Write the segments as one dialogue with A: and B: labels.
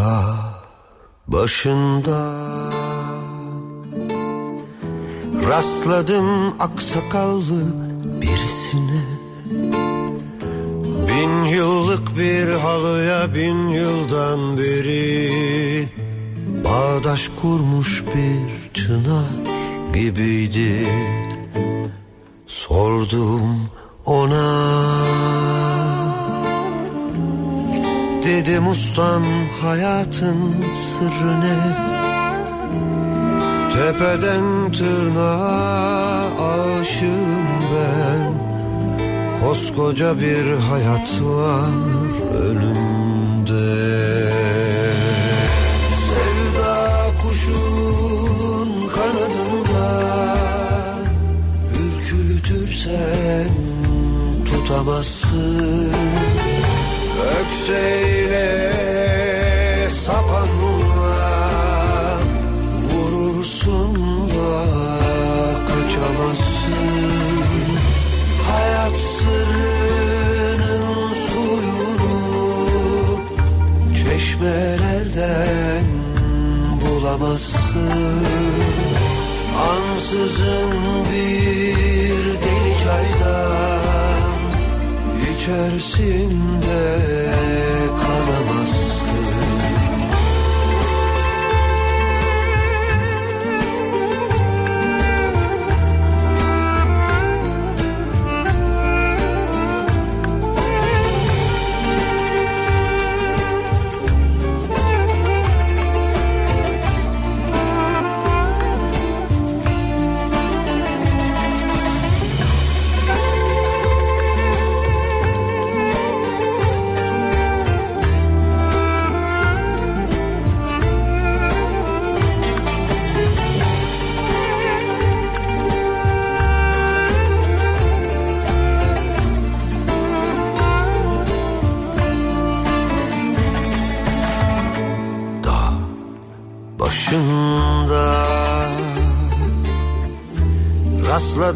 A: da başında. Rastladım aksakallı birisine. Bin yıllık bir halıya bin yıldan beri Bağdaş kurmuş bir çınar gibiydi. Sordum ona. Dedim ustam hayatın sırrı ne? Tepeden tırnağa aşığım ben. Koskoca bir hayat var önümde. Sevda kuşun kanadında Ürkütürsen tutamazsın. Ökseyle sapanla Vurursun da kaçamazsın. Hayat sırrının suyunu Çeşmelerden bulamazsın. Ansızın bir deli çaydan içerisinde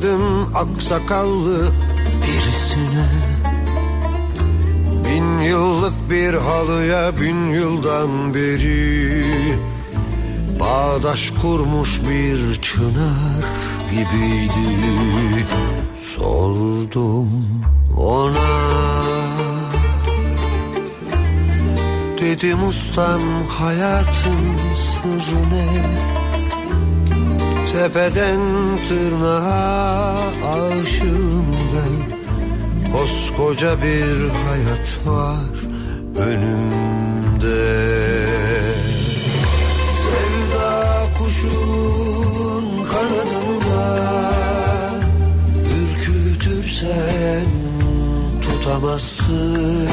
A: Rastladım aksakallı birisine Bin yıllık bir halıya bin yıldan beri Bağdaş kurmuş bir çınar gibiydi. Sordum ona. Dedim ustam hayatın sırrı ne Tepeden tırnağa aşığım ben. Koskoca bir hayat var önümde. Sevda kuşun kanadında Ürkütürsen tutamazsın.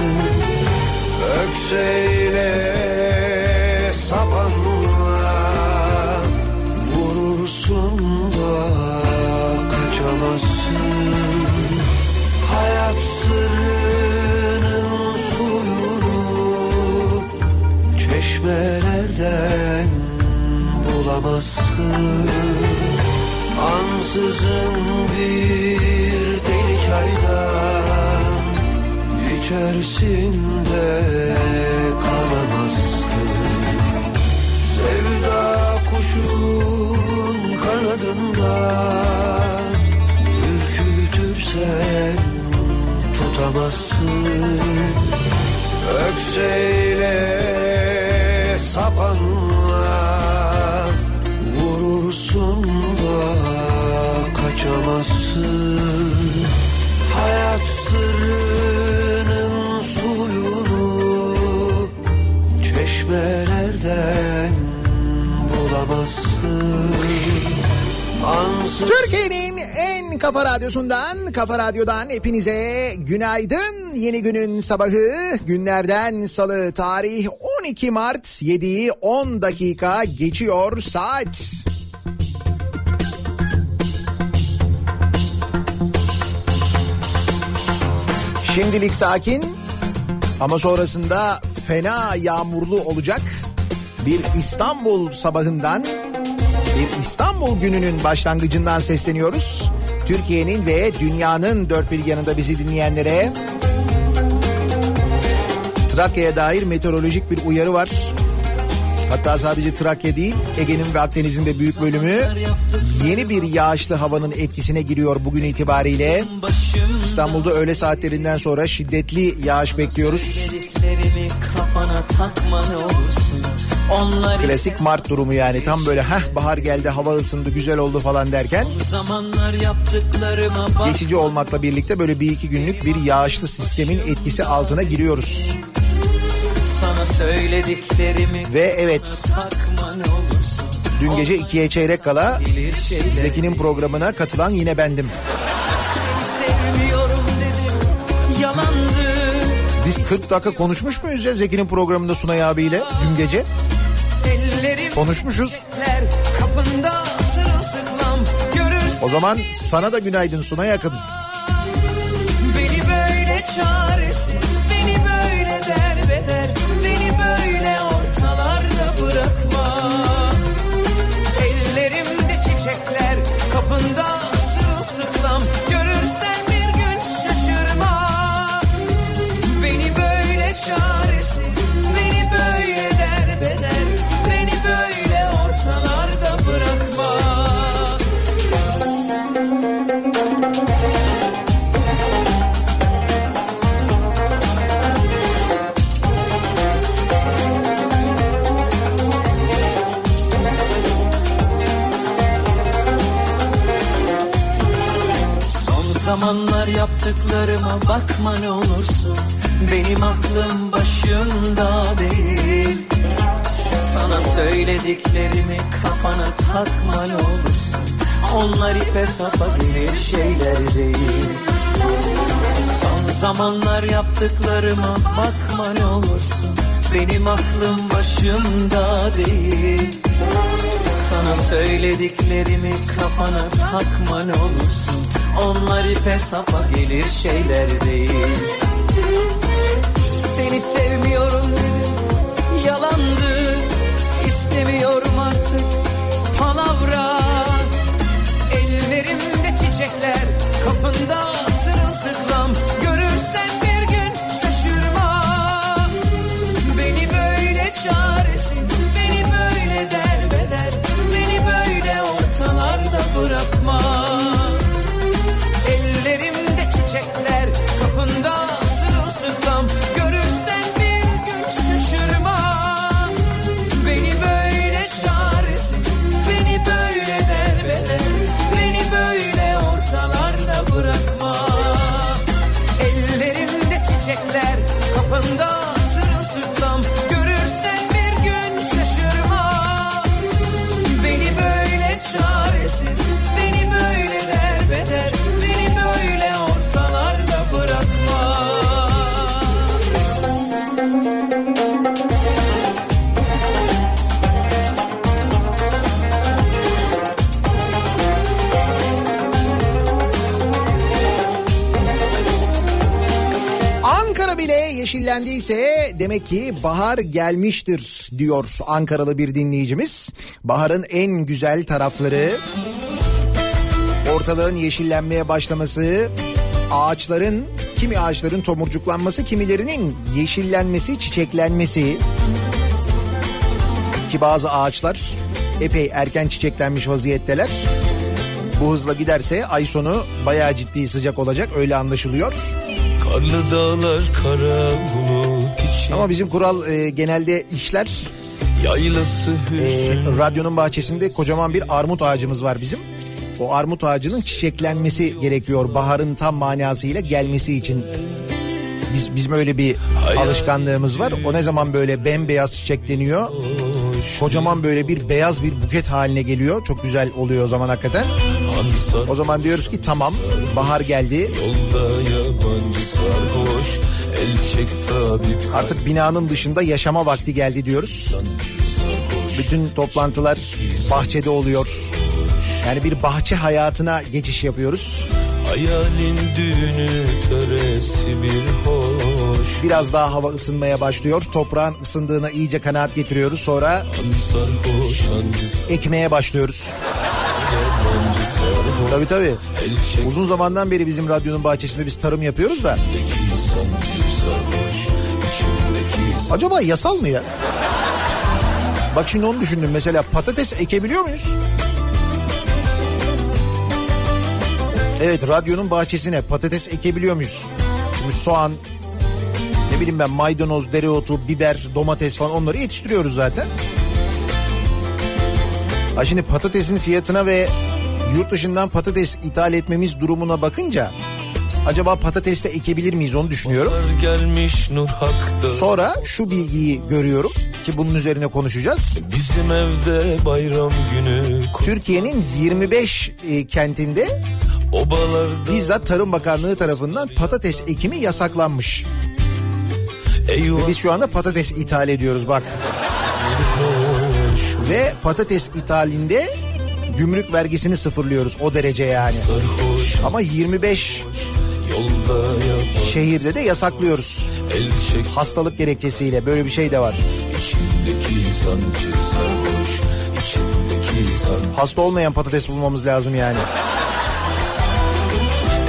A: Ökseyle Çeşmelerden bulamazsın. Ansızın bir deli çaydan içerisinde kalamazsın. Sevda kuşun kanadında Ürkütürsen tutamazsın. Ökseyle sapanla Vurursun da kaçamazsın Hayat sırrının suyunu çeşmelerden bulamazsın. Ansız
B: Türkiye'nin en kafa radyosundan, kafa radyodan hepinize günaydın. Yeni günün sabahı günlerden salı tarih 12 Mart 7'yi 10 dakika geçiyor saat. Şimdilik sakin ama sonrasında fena yağmurlu olacak bir İstanbul sabahından bir İstanbul gününün başlangıcından sesleniyoruz. Türkiye'nin ve dünyanın dört bir yanında bizi dinleyenlere Trakya'ya dair meteorolojik bir uyarı var. Hatta sadece Trakya değil Ege'nin ve Akdeniz'in de büyük bölümü yeni bir yağışlı havanın etkisine giriyor bugün itibariyle. İstanbul'da öğle saatlerinden sonra şiddetli yağış bekliyoruz. Klasik Mart durumu yani tam böyle heh bahar geldi hava ısındı güzel oldu falan derken geçici olmakla birlikte böyle bir iki günlük bir yağışlı sistemin etkisi altına giriyoruz. Ve evet dün gece ikiye çeyrek kala Zeki'nin programına katılan yine bendim. Biz 40 dakika konuşmuş muyuz ya Zeki'nin programında Sunay abiyle dün gece? Konuşmuşuz. O zaman sana da günaydın Sunay Akın.
C: beni böyle çaresiz yaptıklarıma bakma ne olursun. Benim aklım başımda değil. Sana söylediklerimi kafana takma ne olursun. Onlar ipe sapa gelir şeyler değil. Son zamanlar yaptıklarıma bakma ne olursun. Benim aklım başımda değil. Sana söylediklerimi kafana takma ne olursun Onlar ipe sapa gelir şeyler değil. Seni sevmiyorum yalandı. İstemiyorum artık palavra
B: demek ki bahar gelmiştir diyor Ankaralı bir dinleyicimiz. Baharın en güzel tarafları ortalığın yeşillenmeye başlaması, ağaçların kimi ağaçların tomurcuklanması, kimilerinin yeşillenmesi, çiçeklenmesi. Ki bazı ağaçlar epey erken çiçeklenmiş vaziyetteler. Bu hızla giderse ay sonu bayağı ciddi sıcak olacak öyle anlaşılıyor.
D: Karlı dağlar kara bulut için
B: Ama bizim kural e, genelde işler
D: Yaylası
B: e, radyonun bahçesinde kocaman bir armut ağacımız var bizim. O armut ağacının çiçeklenmesi gerekiyor baharın tam manasıyla gelmesi için. Biz bizim öyle bir alışkanlığımız var. O ne zaman böyle bembeyaz çiçekleniyor. Kocaman böyle bir beyaz bir buket haline geliyor. Çok güzel oluyor o zaman hakikaten. O zaman diyoruz ki tamam bahar geldi.
D: yolda yabancı sarhoş
B: Artık binanın dışında yaşama vakti geldi diyoruz. Bütün toplantılar bahçede oluyor. Yani bir bahçe hayatına geçiş yapıyoruz.
D: Hayalin düğünü töresi bir hoş
B: Biraz daha hava ısınmaya başlıyor. Toprağın ısındığına iyice kanaat getiriyoruz. Sonra
D: hoş
B: ekmeye başlıyoruz. Tabii tabii. Uzun zamandan beri bizim radyonun bahçesinde biz tarım yapıyoruz da. Acaba yasal mı ya? Bak şimdi onu düşündüm mesela patates ekebiliyor muyuz? Evet radyonun bahçesine patates ekebiliyor muyuz? Şimdi soğan, ne bileyim ben maydanoz, dereotu, biber, domates falan onları yetiştiriyoruz zaten. Ha şimdi patatesin fiyatına ve yurt dışından patates ithal etmemiz durumuna bakınca acaba patates de ekebilir miyiz onu düşünüyorum. Sonra şu bilgiyi görüyorum ki bunun üzerine konuşacağız.
D: Bizim evde bayram günü.
B: Türkiye'nin 25 e, kentinde
D: Obalarda
B: bizzat Tarım Bakanlığı tarafından patates ekimi yasaklanmış.
D: eyvah
B: Biz şu anda patates ithal ediyoruz bak. Ve patates ithalinde gümrük vergisini sıfırlıyoruz o derece yani. Ama 25
D: yolda yaban.
B: Şehirde de yasaklıyoruz. Hastalık gerekçesiyle böyle bir şey de var.
D: içindeki sancı sarhoş. İçindeki sancı.
B: Hasta olmayan patates bulmamız lazım yani.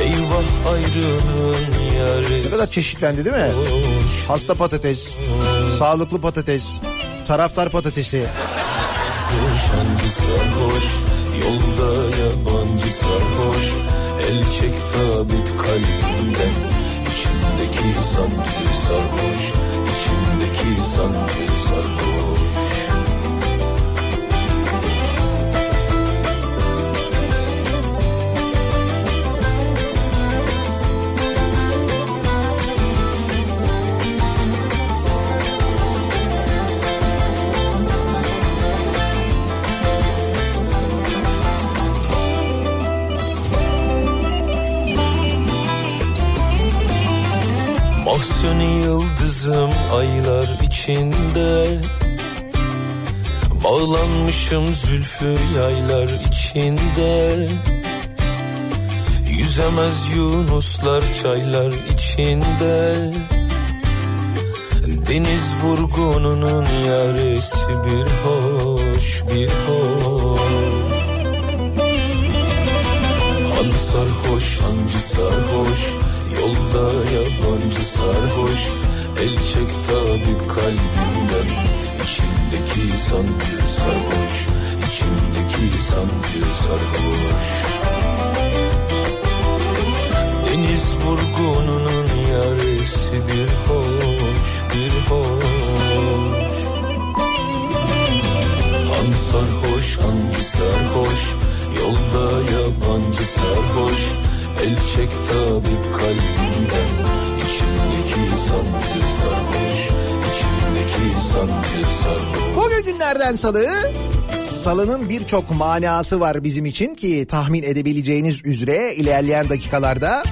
D: Eyvah ayrılığın yari.
B: Ne kadar çeşitlendi değil mi? Hasta patates, sağlıklı patates, taraftar patatesi.
D: Sarhoş. Yolda yabancı sarhoş. El çek tabip kalbimden. İçindeki sancı sarhoş. İçindeki sancı sarhoş. Yıldızım aylar içinde Bağlanmışım zülfü yaylar içinde Yüzemez yunuslar çaylar içinde Deniz vurgununun yaresi bir hoş bir hoş. Han sarhoş, hancı sarhoş? Yolda yabancı sarhoş El çek tabip kalbimden İçimdeki sancı sarhoş İçimdeki sancı sarhoş. Deniz vurgununun yaresi bir hoş bir hoş. Han sarhoş hancı sarhoş? Yolda yabancı sarhoş El çek tabip kalbimden İçimdeki sancı sarhoş İçimdeki sancı sarhoş
B: Bugün günlerden salı. Salının birçok manası var bizim için ki tahmin edebileceğiniz üzere ilerleyen dakikalarda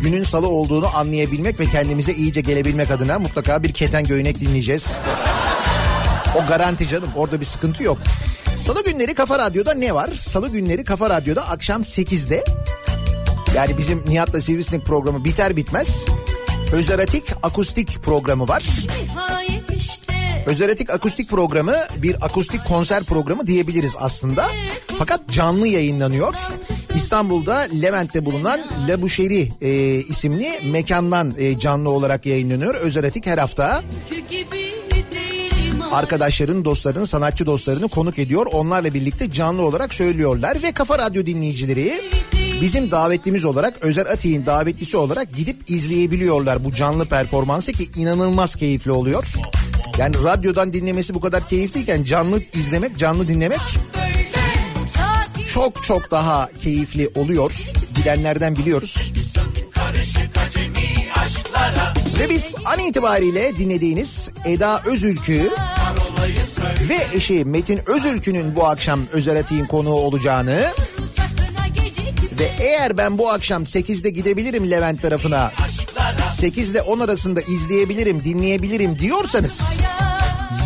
B: günün salı olduğunu anlayabilmek ve kendimize iyice gelebilmek adına mutlaka bir keten göğnek dinleyeceğiz. O garanti canım orada bir sıkıntı yok. Salı günleri Kafa Radyo'da ne var? Salı günleri Kafa Radyo'da akşam 8'de yani bizim Nihat'la Sivrisinek programı biter bitmez Özeratik akustik programı var. Özeratik akustik programı bir akustik konser programı diyebiliriz aslında. Fakat canlı yayınlanıyor. İstanbul'da Levent'te bulunan La Boucherie e, isimli mekandan e, canlı olarak yayınlanıyor. Özeratik her hafta arkadaşların, dostlarını, sanatçı dostlarını konuk ediyor. Onlarla birlikte canlı olarak söylüyorlar ve Kafa Radyo dinleyicileri bizim davetlimiz olarak Özer Atik'in davetlisi olarak gidip izleyebiliyorlar bu canlı performansı ki inanılmaz keyifli oluyor. Yani radyodan dinlemesi bu kadar keyifliyken canlı izlemek, canlı dinlemek çok çok daha keyifli oluyor. Gidenlerden biliyoruz. Ve biz an itibariyle dinlediğiniz Eda Özülkü ve eşi Metin Özülkü'nün bu akşam Özer Atik'in konuğu olacağını ve eğer ben bu akşam 8'de gidebilirim Levent tarafına 8 ile 10 arasında izleyebilirim, dinleyebilirim diyorsanız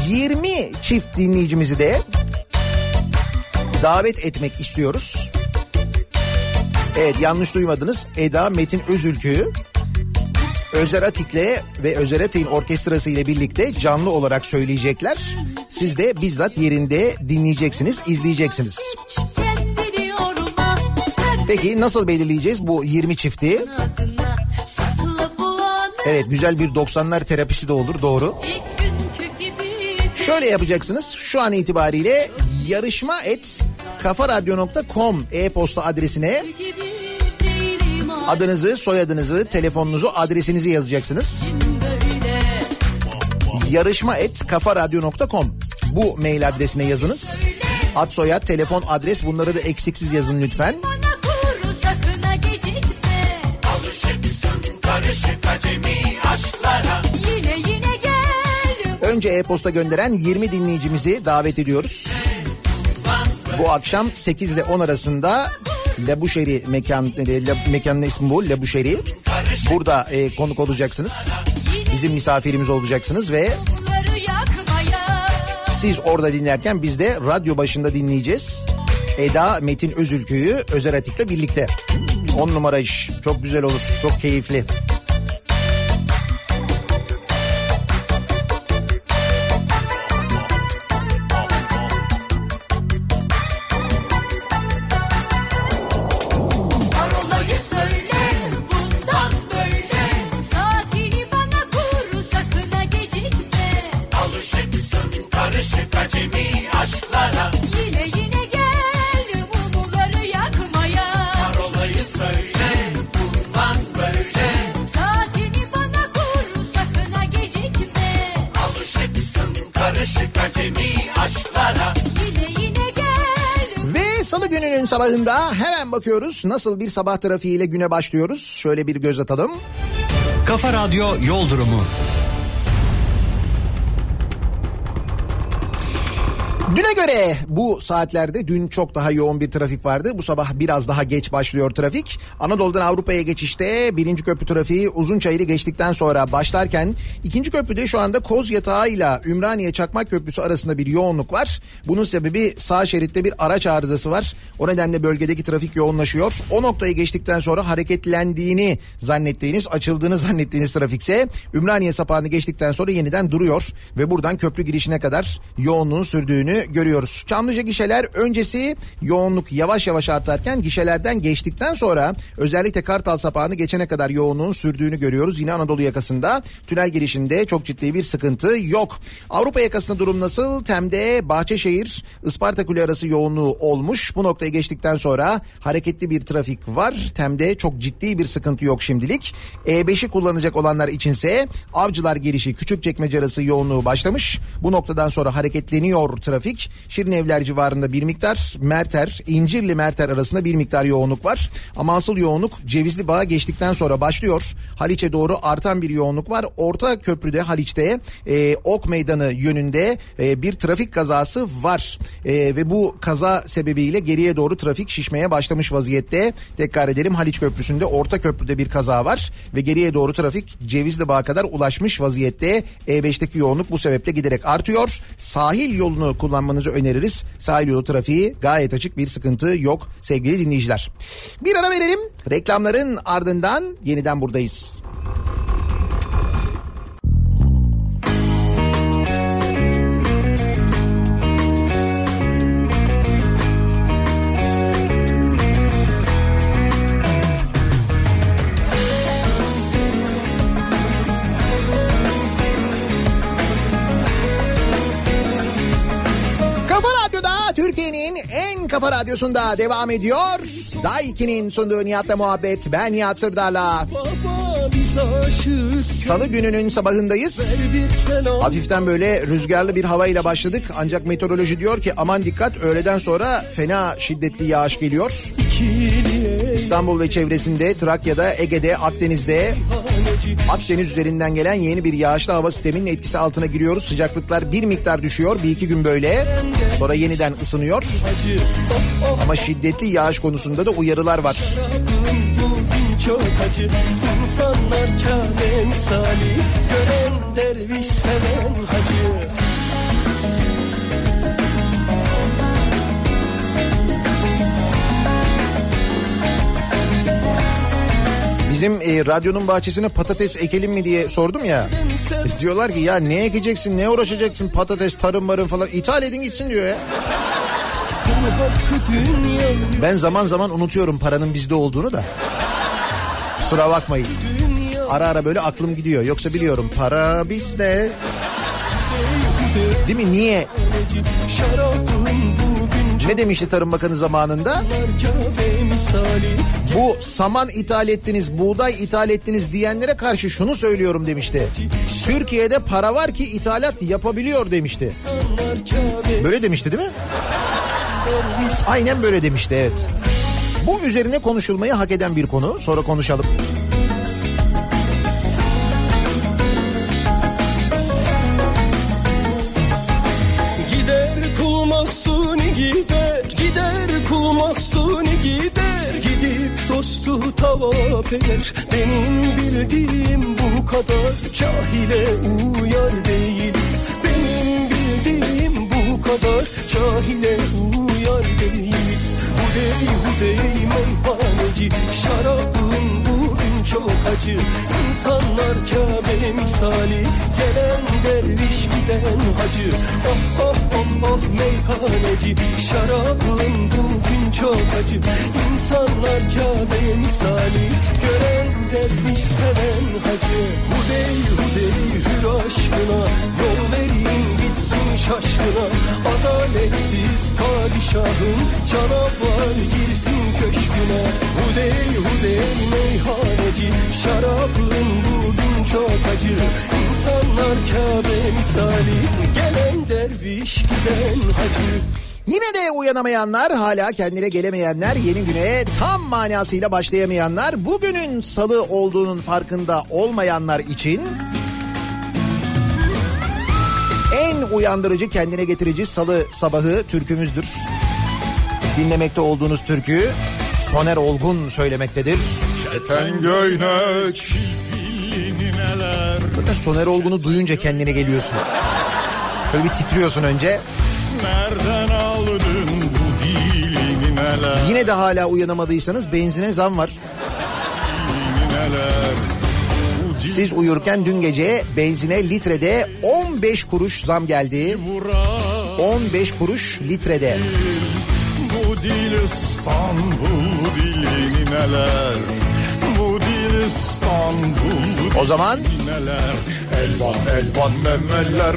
B: 20 çift dinleyicimizi de davet etmek istiyoruz. Evet yanlış duymadınız. Eda Metin Özülkü Özer Atik'le ve Özer Atik'in orkestrası ile birlikte canlı olarak söyleyecekler. Siz de bizzat yerinde dinleyeceksiniz, izleyeceksiniz. Peki nasıl belirleyeceğiz bu 20 çifti? Evet güzel bir 90'lar terapisi de olur doğru. Şöyle yapacaksınız. Şu an itibariyle yarışma et kafaradyo.com e-posta adresine adınızı, soyadınızı, telefonunuzu, adresinizi yazacaksınız. Yarışma et kafaradyo.com bu mail adresine yazınız. Ad, soyad, telefon, adres bunları da eksiksiz yazın lütfen. Önce e-posta gönderen 20 dinleyicimizi davet ediyoruz. Bu akşam 8 ile 10 arasında La Boucherie mekan, e, La, mekanın ismi bu La Boucherie. Burada e, konuk olacaksınız. Bizim misafirimiz olacaksınız ve siz orada dinlerken biz de radyo başında dinleyeceğiz. Eda Metin Özülkü'yü Özer Atik'le birlikte. 10 numara iş. Çok güzel olur. Çok keyifli. Sabahında hemen bakıyoruz nasıl bir sabah trafiğiyle güne başlıyoruz. Şöyle bir göz atalım.
E: Kafa Radyo Yol Durumu.
B: Düne göre bu saatlerde dün çok daha yoğun bir trafik vardı. Bu sabah biraz daha geç başlıyor trafik. Anadolu'dan Avrupa'ya geçişte birinci köprü trafiği Uzunçayır'ı geçtikten sonra başlarken ikinci köprüde şu anda Koz Yatağı ile Ümraniye Çakmak Köprüsü arasında bir yoğunluk var. Bunun sebebi sağ şeritte bir araç arızası var. O nedenle bölgedeki trafik yoğunlaşıyor. O noktayı geçtikten sonra hareketlendiğini zannettiğiniz, açıldığını zannettiğiniz trafikse Ümraniye sapağını geçtikten sonra yeniden duruyor ve buradan köprü girişine kadar yoğunluğun sürdüğünü görüyoruz. Çamlıca gişeler öncesi yoğunluk yavaş yavaş artarken gişelerden geçtikten sonra özellikle Kartal sapağını geçene kadar yoğunluğun sürdüğünü görüyoruz. Yine Anadolu yakasında tünel girişinde çok ciddi bir sıkıntı yok. Avrupa yakasında durum nasıl? Tem'de Bahçeşehir Isparta Kule arası yoğunluğu olmuş. Bu noktayı geçtikten sonra hareketli bir trafik var. Tem'de çok ciddi bir sıkıntı yok şimdilik. E5'i kullanacak olanlar içinse Avcılar girişi Küçükçekmece arası yoğunluğu başlamış. Bu noktadan sonra hareketleniyor trafik. Şirinevler civarında bir miktar, Merter, İncirli Merter arasında bir miktar yoğunluk var. Ama asıl yoğunluk Cevizli Bağ'a geçtikten sonra başlıyor. Haliç'e doğru artan bir yoğunluk var. Orta köprüde Haliç'te e, Ok Meydanı yönünde e, bir trafik kazası var. E, ve bu kaza sebebiyle geriye doğru trafik şişmeye başlamış vaziyette. Tekrar edelim Haliç Köprüsü'nde orta köprüde bir kaza var ve geriye doğru trafik Cevizli Bağ'a kadar ulaşmış vaziyette. E5'teki yoğunluk bu sebeple giderek artıyor. Sahil yolunu kullanmanızı öneririz. Sahil yolu trafiği gayet açık bir sıkıntı yok sevgili dinleyiciler. Bir ara verelim. Reklamların ardından yeniden buradayız. Kafa radyosunda devam ediyor. Daiki'nin sunduğu Nihat'la muhabbet. Ben Nihat Sırdar'la. Salı gününün sabahındayız. Hafiften böyle rüzgarlı bir havayla başladık. Ancak meteoroloji diyor ki aman dikkat öğleden sonra fena şiddetli yağış geliyor. İstanbul ve çevresinde, Trakya'da, Ege'de, Akdeniz'de. Akdeniz üzerinden gelen yeni bir yağışlı hava sisteminin etkisi altına giriyoruz. Sıcaklıklar bir miktar düşüyor. Bir iki gün böyle. Sonra yeniden ısınıyor. Ama şiddetli yağış konusunda da uyarılar var.
F: çok acı. İnsanlar misali. Gören derviş seven hacı.
B: Bizim e, radyonun bahçesine patates ekelim mi diye sordum ya. E, Diyorlar ki ya ne ekeceksin ne uğraşacaksın patates tarım marım falan ithal edin gitsin diyor ya. Ben zaman zaman unutuyorum paranın bizde olduğunu da. Kusura bakmayın. Ara ara böyle aklım gidiyor. Yoksa biliyorum para bizde. Değil mi? Niye?
F: Bugün
B: Ne demişti Tarım Bakanı zamanında? Bu saman ithal ettiniz, buğday ithal ettiniz diyenlere karşı şunu söylüyorum demişti. Türkiye'de para var ki ithalat yapabiliyor demişti. Böyle demişti değil mi? Aynen böyle demişti evet. Bu üzerine konuşulmayı hak eden bir konu. Sonra konuşalım.
F: Eder Benim bildiğim bu kadar Cahile uyar değiliz Benim bildiğim bu kadar Cahile uyar değiliz Hudey hudey meyhaneci Şarabın bugün çok acı. İnsanlar Kabe misali Gelen derviş giden hacı. Oh oh oh oh meyhaneci Şarabın bugün çok acı. İnsanlar Kabe misali Gören derviş seven hacı. Hudey hudey hür aşkına Yol gitsin şaşkına Adaletsiz padişahın Canavar girsin köşküne. Hudey hudey meyhaneci. Şarabın bugün çok acı. İnsanlar Kabe misali. Gelen derviş giden hacı.
B: Yine de uyanamayanlar, hala kendine gelemeyenler, yeni güne tam manasıyla başlayamayanlar, bugünün salı olduğunun farkında olmayanlar için en uyandırıcı, kendine getirici salı sabahı türkümüzdür. Dinlemekte olduğunuz türkü Soner Olgun söylemektedir.
G: Çeten göyne çiftliğini neler
B: Zaten Soner Olgun'u duyunca kendine geliyorsun. Şöyle bir titriyorsun önce.
G: Nereden aldın bu dilini neler
B: Yine de hala uyanamadıysanız benzine zam var.
G: neler
B: Siz uyurken dün gece benzine litrede 15 kuruş zam geldi.
G: Murat
B: 15 kuruş litrede.
G: Bu dil İstanbul dilini neler Bu dil İstanbul
B: O zaman
G: Elvan elvan memeller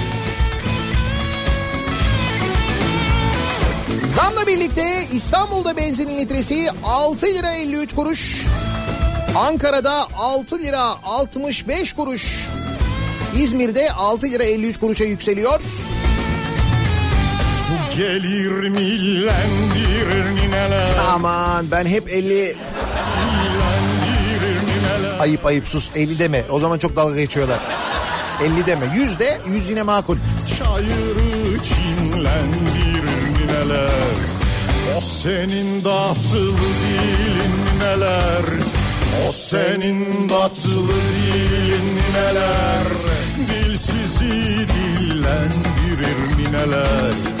B: zamla birlikte İstanbul'da benzinin litresi 6 lira 53 kuruş. Ankara'da 6 lira 65 kuruş. İzmir'de 6 lira 53 kuruşa yükseliyor.
G: Su gelir millendirir nineler
B: Aman ben hep 50
G: Millendirir nineler
B: ayıp ayıp sus 50 deme. O zaman çok dalga geçiyorlar. 50 deme. 100 de 100 yine makul.
G: Çayırı çimlendirir nineler O senin datılı dilin nineler O senin datılı dilin nineler Dilsizi dillendirir nineler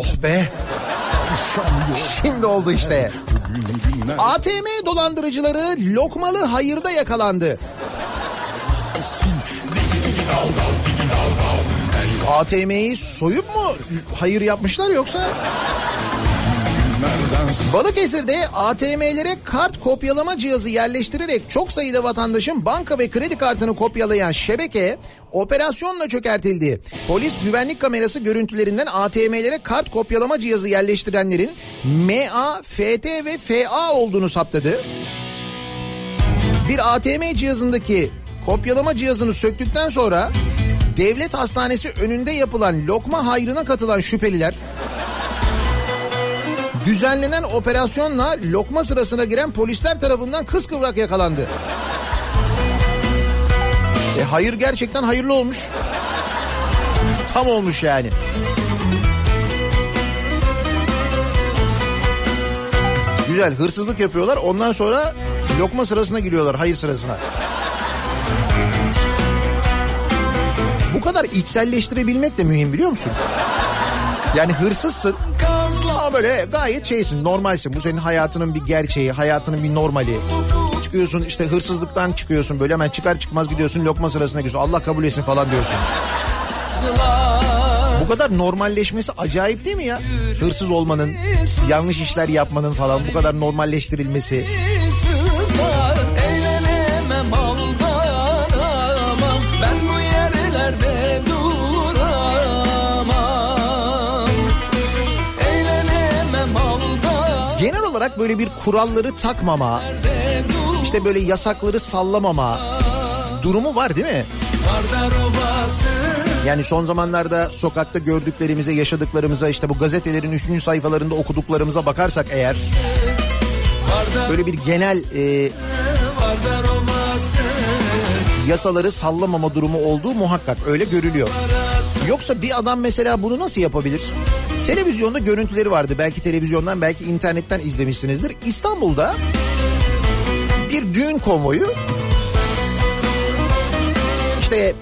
B: Oh be. Şimdi oldu işte. ATM dolandırıcıları lokmalı hayırda yakalandı. ATM'yi soyup mu hayır yapmışlar yoksa? Balıkesir'de ATM'lere kart kopyalama cihazı yerleştirerek çok sayıda vatandaşın banka ve kredi kartını kopyalayan şebeke operasyonla çökertildi. Polis güvenlik kamerası görüntülerinden ATM'lere kart kopyalama cihazı yerleştirenlerin MA, FT ve FA olduğunu saptadı. Bir ATM cihazındaki kopyalama cihazını söktükten sonra devlet hastanesi önünde yapılan lokma hayrına katılan şüpheliler Düzenlenen operasyonla lokma sırasına giren polisler tarafından kıskıvrak yakalandı. E hayır gerçekten hayırlı olmuş. Tam olmuş yani. Güzel hırsızlık yapıyorlar ondan sonra lokma sırasına giriyorlar hayır sırasına. Bu kadar içselleştirebilmek de mühim biliyor musun? Yani hırsızsın ama böyle gayet şeysin normalsin. Bu senin hayatının bir gerçeği hayatının bir normali. Çıkıyorsun işte hırsızlıktan çıkıyorsun böyle hemen çıkar çıkmaz gidiyorsun lokma sırasına gidiyorsun. Allah kabul etsin falan diyorsun. Bu kadar normalleşmesi acayip değil mi ya? Hırsız olmanın, yanlış işler yapmanın falan bu kadar normalleştirilmesi. Olarak böyle bir kuralları takmama, işte böyle yasakları sallamama durumu var değil mi? Yani son zamanlarda sokakta gördüklerimize, yaşadıklarımıza, işte bu gazetelerin üçüncü sayfalarında okuduklarımıza bakarsak eğer böyle bir genel e, yasaları sallamama durumu olduğu muhakkak öyle görülüyor. Yoksa bir adam mesela bunu nasıl yapabilir? Televizyonda görüntüleri vardı. Belki televizyondan belki internetten izlemişsinizdir. İstanbul'da bir düğün konvoyu işte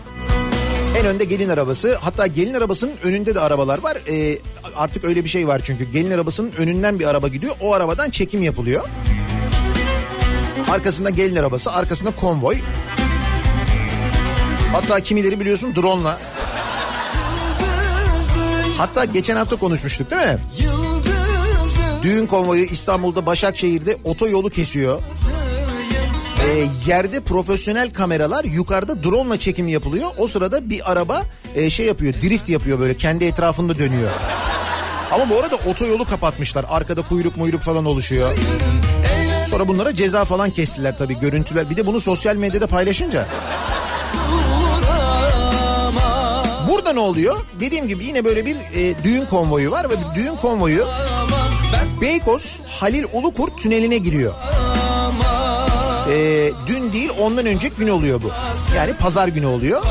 B: en önde gelin arabası hatta gelin arabasının önünde de arabalar var. Ee, artık öyle bir şey var çünkü gelin arabasının önünden bir araba gidiyor o arabadan çekim yapılıyor. Arkasında gelin arabası arkasında konvoy. Hatta kimileri biliyorsun drone'la. Hatta geçen hafta konuşmuştuk değil mi? Düğün konvoyu İstanbul'da Başakşehir'de otoyolu kesiyor. Ee, yerde profesyonel kameralar yukarıda drone'la çekim yapılıyor. O sırada bir araba e, şey yapıyor drift yapıyor böyle kendi etrafında dönüyor. Ama bu arada otoyolu kapatmışlar. Arkada kuyruk muyruk falan oluşuyor. Sonra bunlara ceza falan kestiler tabii görüntüler. Bir de bunu sosyal medyada paylaşınca. Burada ne oluyor? Dediğim gibi yine böyle bir e, düğün konvoyu var ve düğün konvoyu Beykoz Halil Ulukurt tüneline giriyor. E, dün değil ondan önceki gün oluyor bu. Yani pazar günü oluyor.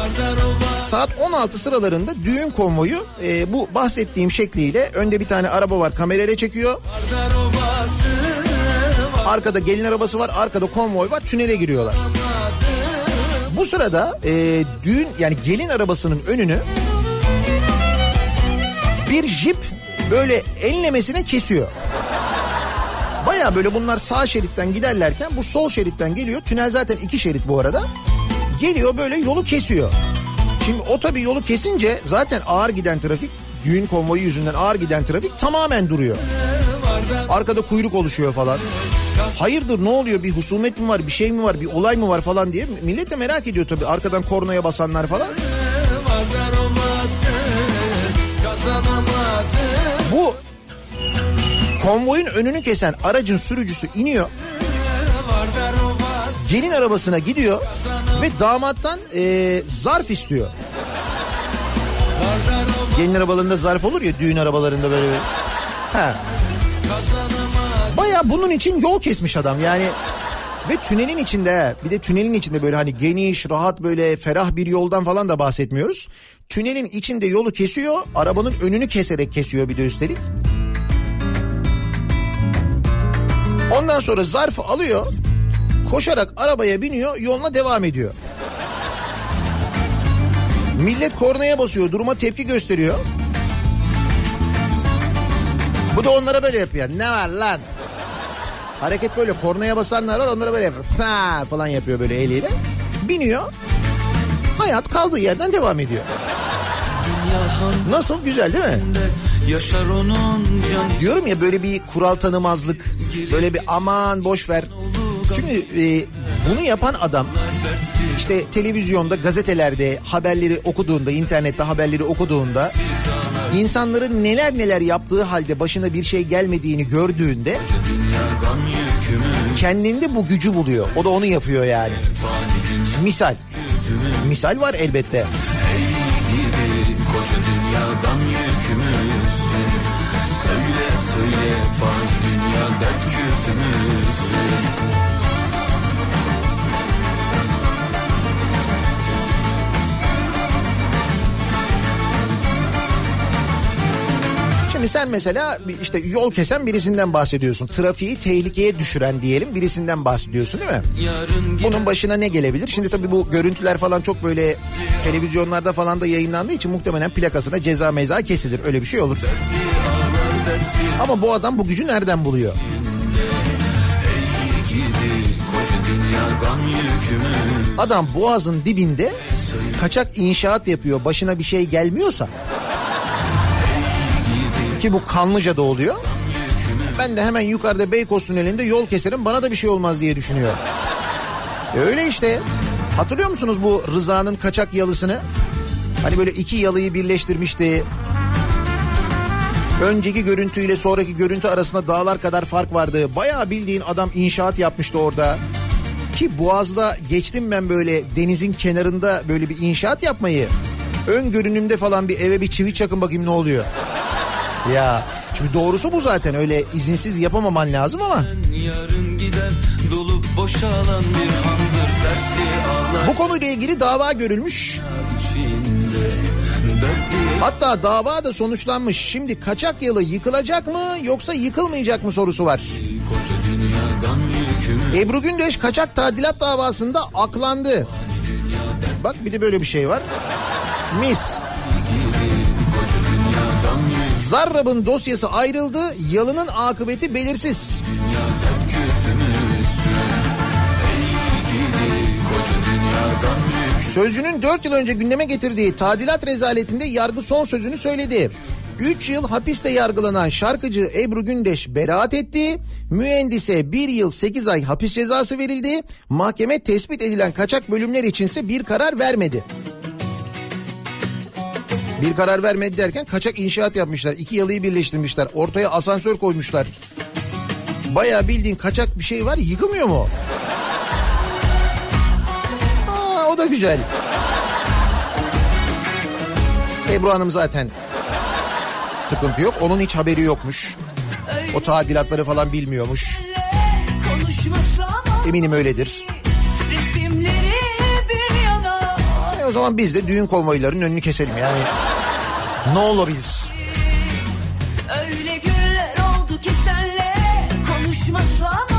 B: Saat 16 sıralarında düğün konvoyu e, bu bahsettiğim şekliyle önde bir tane araba var kamerayla çekiyor. Arkada gelin arabası var arkada konvoy var tünele giriyorlar. Bu sırada e, düğün yani gelin arabasının önünü bir jip böyle enlemesine kesiyor. Baya böyle bunlar sağ şeritten giderlerken bu sol şeritten geliyor. Tünel zaten iki şerit bu arada. Geliyor böyle yolu kesiyor. Şimdi o tabii yolu kesince zaten ağır giden trafik düğün konvoyu yüzünden ağır giden trafik tamamen duruyor. Arkada kuyruk oluşuyor falan. Hayırdır ne oluyor bir husumet mi var bir şey mi var bir olay mı var falan diye millet de merak ediyor tabii arkadan kornaya basanlar falan. Bu konvoyun önünü kesen aracın sürücüsü iniyor. Gelin arabasına gidiyor ve damattan eee, zarf istiyor. Gelin arabalarında zarf olur ya düğün arabalarında böyle. Ha. Baya bunun için yol kesmiş adam yani. Ve tünelin içinde bir de tünelin içinde böyle hani geniş rahat böyle ferah bir yoldan falan da bahsetmiyoruz. Tünelin içinde yolu kesiyor arabanın önünü keserek kesiyor bir de üstelik. Ondan sonra zarfı alıyor koşarak arabaya biniyor yoluna devam ediyor. Millet kornaya basıyor duruma tepki gösteriyor. Bu da onlara böyle yapıyor. Ne var lan? Hareket böyle kornaya basanlar var onlara böyle. Fa falan yapıyor böyle eliyle. Biniyor. Hayat kaldığı yerden devam ediyor. Nasıl güzel değil mi?
D: Yaşar onun canı
B: Diyorum ya böyle bir kural tanımazlık. Böyle bir aman boş ver. Çünkü e, bunu yapan adam işte televizyonda, gazetelerde haberleri okuduğunda, internette haberleri okuduğunda insanların neler neler yaptığı halde başına bir şey gelmediğini gördüğünde kendinde bu gücü buluyor. O da onu yapıyor yani. Misal. Misal var elbette.
D: Söyle Söyle dünya dert kütümüzsün
B: Şimdi sen mesela işte yol kesen birisinden bahsediyorsun. Trafiği tehlikeye düşüren diyelim birisinden bahsediyorsun değil mi? Bunun başına ne gelebilir? Şimdi tabii bu görüntüler falan çok böyle televizyonlarda falan da yayınlandığı için muhtemelen plakasına ceza meza kesilir. Öyle bir şey olur. Ama bu adam bu gücü nereden buluyor? Adam boğazın dibinde kaçak inşaat yapıyor. Başına bir şey gelmiyorsa ki bu Kanlıca'da oluyor. Ben de hemen yukarıda Beykoz Tüneli'nde yol keserim bana da bir şey olmaz diye düşünüyor. E öyle işte. Hatırlıyor musunuz bu Rıza'nın kaçak yalısını? Hani böyle iki yalıyı birleştirmişti. Önceki görüntüyle sonraki görüntü arasında dağlar kadar fark vardı. Bayağı bildiğin adam inşaat yapmıştı orada. Ki Boğaz'da geçtim ben böyle denizin kenarında böyle bir inşaat yapmayı. Ön görünümde falan bir eve bir çivi çakın bakayım ne oluyor. Ya şimdi doğrusu bu zaten öyle izinsiz yapamaman lazım ama.
D: Yarın gider dolup boşalan bir handır Dertli ağlar
B: Bu konuyla ilgili dava görülmüş. Hatta dava da sonuçlanmış. Şimdi kaçak yalı yıkılacak mı yoksa yıkılmayacak mı sorusu var. Ebru Gündeş kaçak tadilat davasında aklandı. Bak bir de böyle bir şey var. Mis. Zarrab'ın dosyası ayrıldı. Yalının akıbeti belirsiz. Sözcünün 4 yıl önce gündeme getirdiği tadilat rezaletinde yargı son sözünü söyledi. 3 yıl hapiste yargılanan şarkıcı Ebru Gündeş beraat etti. Mühendise 1 yıl 8 ay hapis cezası verildi. Mahkeme tespit edilen kaçak bölümler içinse bir karar vermedi. Bir karar vermedi derken kaçak inşaat yapmışlar. İki yalıyı birleştirmişler. Ortaya asansör koymuşlar. Bayağı bildiğin kaçak bir şey var yıkılmıyor mu? Aa, o da güzel. Ebru Hanım zaten sıkıntı yok. Onun hiç haberi yokmuş. O tadilatları falan bilmiyormuş. Eminim öyledir. O zaman biz de düğün konvoylarının önünü keselim yani. Ne olabilir?
H: Öyle günler oldu ki senle konuşmasam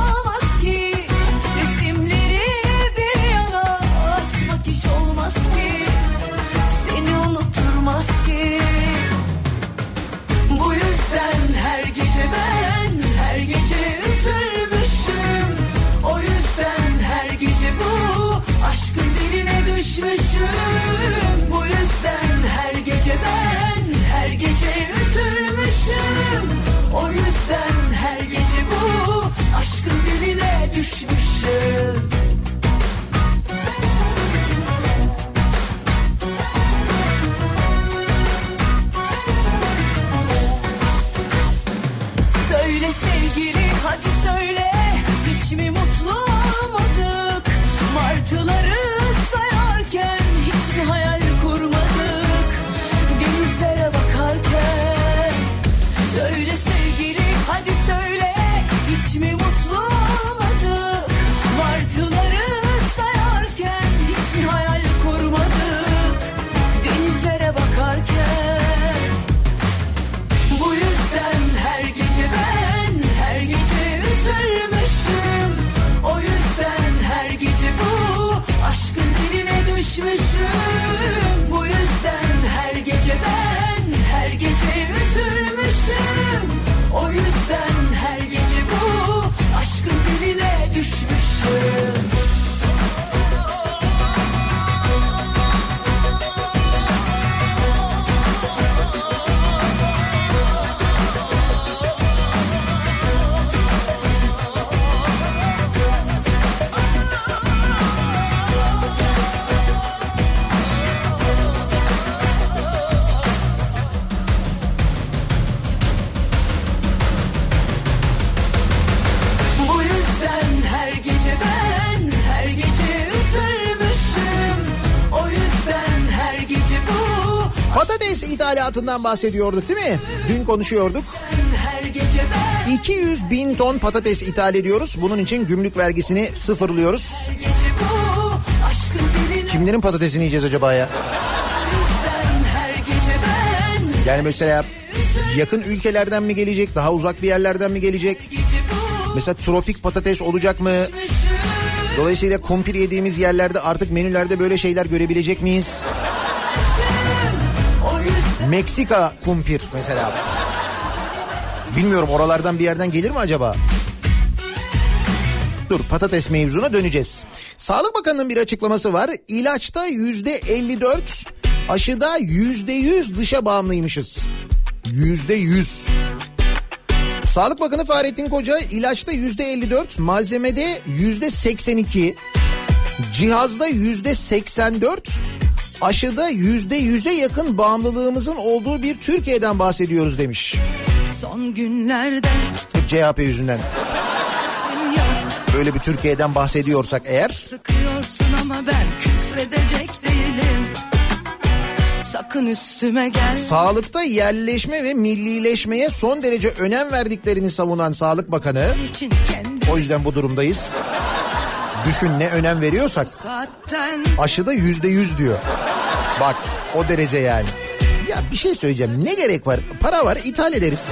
H: düşmüşüm Bu yüzden
B: Patates ithalatından bahsediyorduk değil mi? Dün konuşuyorduk.
H: her gece
B: 200 bin ton patates ithal ediyoruz. Bunun için gümrük vergisini sıfırlıyoruz. Kimlerin patatesini yiyeceğiz acaba ya? Yani mesela yakın ülkelerden mi gelecek, daha uzak bir yerlerden mi gelecek? Mesela tropik patates olacak mı? Dolayısıyla kumpir yediğimiz yerlerde artık menülerde böyle şeyler görebilecek miyiz? Meksika kumpir mesela. Bilmiyorum oralardan bir yerden gelir mi acaba? Dur patates mevzuna döneceğiz. Sağlık Bakanı'nın bir açıklaması var. İlaçta yüzde 54, aşıda yüzde 100 dışa bağımlıymışız. Yüzde 100. Sağlık Bakanı Fahrettin Koca ilaçta yüzde 54, malzemede yüzde 82, cihazda yüzde 84, aşıda yüzde 100'e yakın bağımlılığımızın olduğu bir Türkiye'den bahsediyoruz demiş.
I: son günlerde
B: Hep CHP yüzünden. Böyle bir Türkiye'den bahsediyorsak eğer
I: Sıkıyorsun ama ben küfredecek değilim Sakın üstüme gel
B: sağlıkta yerleşme ve millileşmeye son derece önem verdiklerini savunan Sağlık Bakanı o yüzden bu durumdayız. Düşün ne önem veriyorsak aşıda yüzde yüz diyor. Bak o derece yani. Ya bir şey söyleyeceğim ne gerek var? Para var ithal ederiz.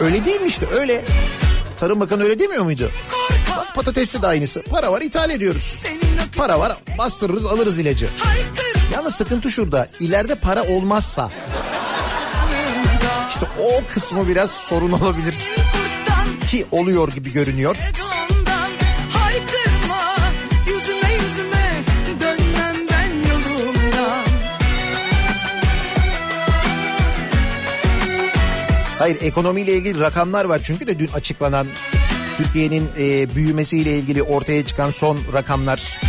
B: Öyle değil mi işte öyle. Tarım Bakanı öyle demiyor muydu? Bak patateste de aynısı. Para var ithal ediyoruz. Para var bastırırız alırız ilacı. Yalnız sıkıntı şurada. İleride para olmazsa. İşte o kısmı biraz sorun olabilir. Ki oluyor gibi görünüyor. Hayır ekonomiyle ilgili rakamlar var çünkü de dün açıklanan Türkiye'nin e, büyümesiyle ilgili ortaya çıkan son rakamlar.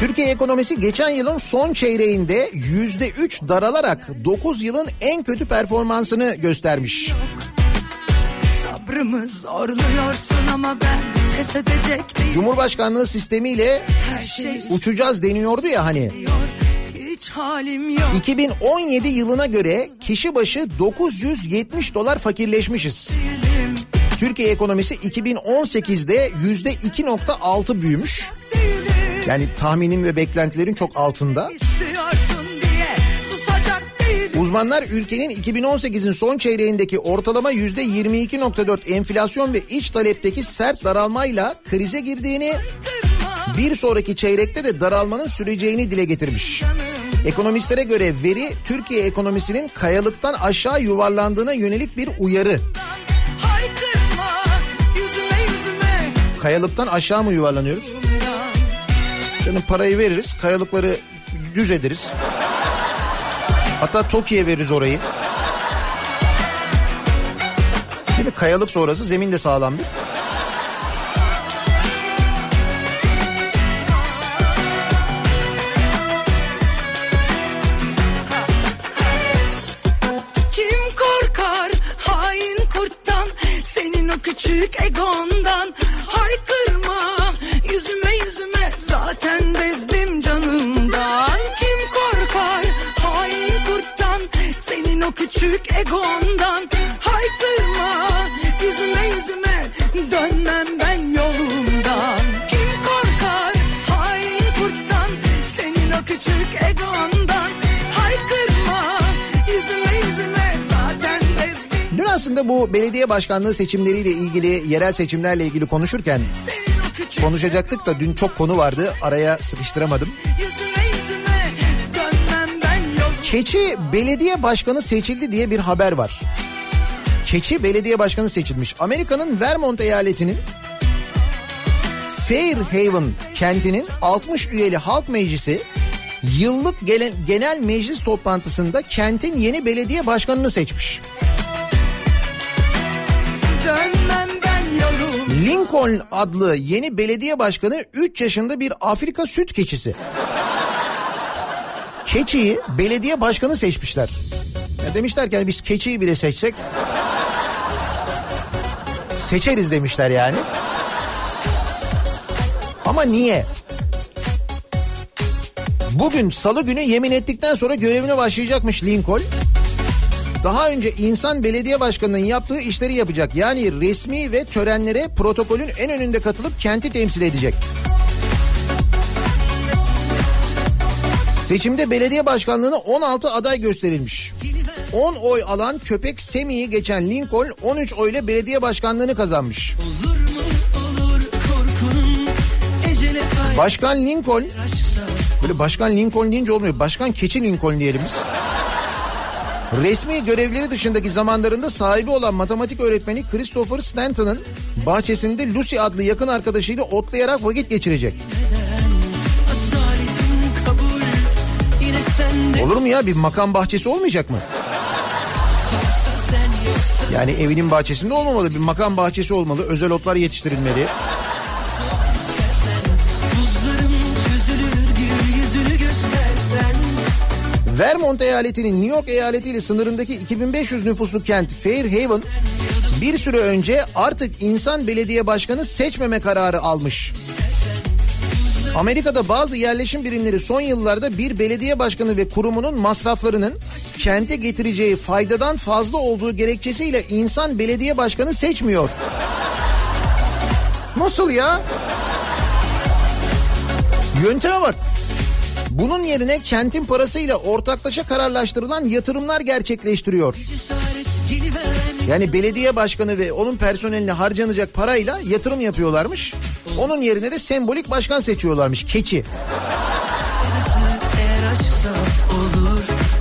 B: Türkiye ekonomisi geçen yılın son çeyreğinde yüzde üç daralarak 9 yılın en kötü performansını göstermiş.
I: Sabrımı zorluyorsun ama ben pes edecek değilim
B: Cumhurbaşkanlığı sistemiyle
I: Her şey
B: uçacağız deniyordu ya hani.
I: diyor Hiç halim yok
B: 2017 yılına göre kişi başı 970 dolar fakirleşmişiz.
I: değilim
B: Türkiye ekonomisi 2018'de yüzde 2.6 büyümüş.
I: değilim
B: Yani tahminin ve beklentilerin çok altında. Uzmanlar ülkenin 2018'in son çeyreğindeki ortalama yüzde 22.4 enflasyon ve iç talepteki sert daralmayla krize girdiğini, bir sonraki çeyrekte de daralmanın süreceğini dile getirmiş. Ekonomistlere göre veri Türkiye ekonomisinin kayalıktan aşağı yuvarlandığına yönelik bir uyarı. Kayalıktan aşağı mı yuvarlanıyoruz? Canım parayı veririz, kayalıkları düz ederiz. Hatta TOKİ'ye veririz orayı. Değil mi? Kayalık sonrası zemin de sağlamdır. Aslında bu belediye başkanlığı seçimleriyle ilgili, yerel seçimlerle ilgili konuşurken konuşacaktık da dün çok konu vardı. Araya sıkıştıramadım. Keçi belediye başkanı seçildi diye bir haber var. Keçi belediye başkanı seçilmiş. Amerika'nın Vermont eyaletinin Fairhaven kentinin 60 üyeli halk meclisi yıllık genel meclis toplantısında kentin yeni belediye başkanını seçmiş. Lincoln adlı yeni belediye başkanı 3 yaşında bir Afrika süt keçisi. Keçiyi belediye başkanı seçmişler. Ya demişler ki hani biz keçiyi bile seçsek seçeriz demişler yani. Ama niye? Bugün salı günü yemin ettikten sonra görevine başlayacakmış Lincoln. Daha önce insan belediye başkanının yaptığı işleri yapacak. Yani resmi ve törenlere protokolün en önünde katılıp kenti temsil edecek. Seçimde belediye başkanlığına 16 aday gösterilmiş. 10 oy alan köpek Semi'yi geçen Lincoln 13 oyla belediye başkanlığını kazanmış.
I: Olur
B: Başkan Lincoln Böyle başkan Lincoln deyince olmuyor. Başkan keçi Lincoln diyelim biz. Resmi görevleri dışındaki zamanlarında sahibi olan matematik öğretmeni Christopher Stanton'ın bahçesinde Lucy adlı yakın arkadaşıyla otlayarak vakit geçirecek. Olur mu ya bir makam bahçesi olmayacak mı? Yani evinin bahçesinde olmamalı bir makam bahçesi olmalı. Özel otlar yetiştirilmeli. Vermont eyaletinin New York eyaletiyle sınırındaki 2500 nüfuslu kent Fairhaven bir süre önce artık insan belediye başkanı seçmeme kararı almış. Amerika'da bazı yerleşim birimleri son yıllarda bir belediye başkanı ve kurumunun masraflarının kente getireceği faydadan fazla olduğu gerekçesiyle insan belediye başkanı seçmiyor. Nasıl ya? Yönteme bak. Bunun yerine kentin parasıyla ortaklaşa kararlaştırılan yatırımlar gerçekleştiriyor. Yani belediye başkanı ve onun personeline harcanacak parayla yatırım yapıyorlarmış. Onun yerine de sembolik başkan seçiyorlarmış. Keçi.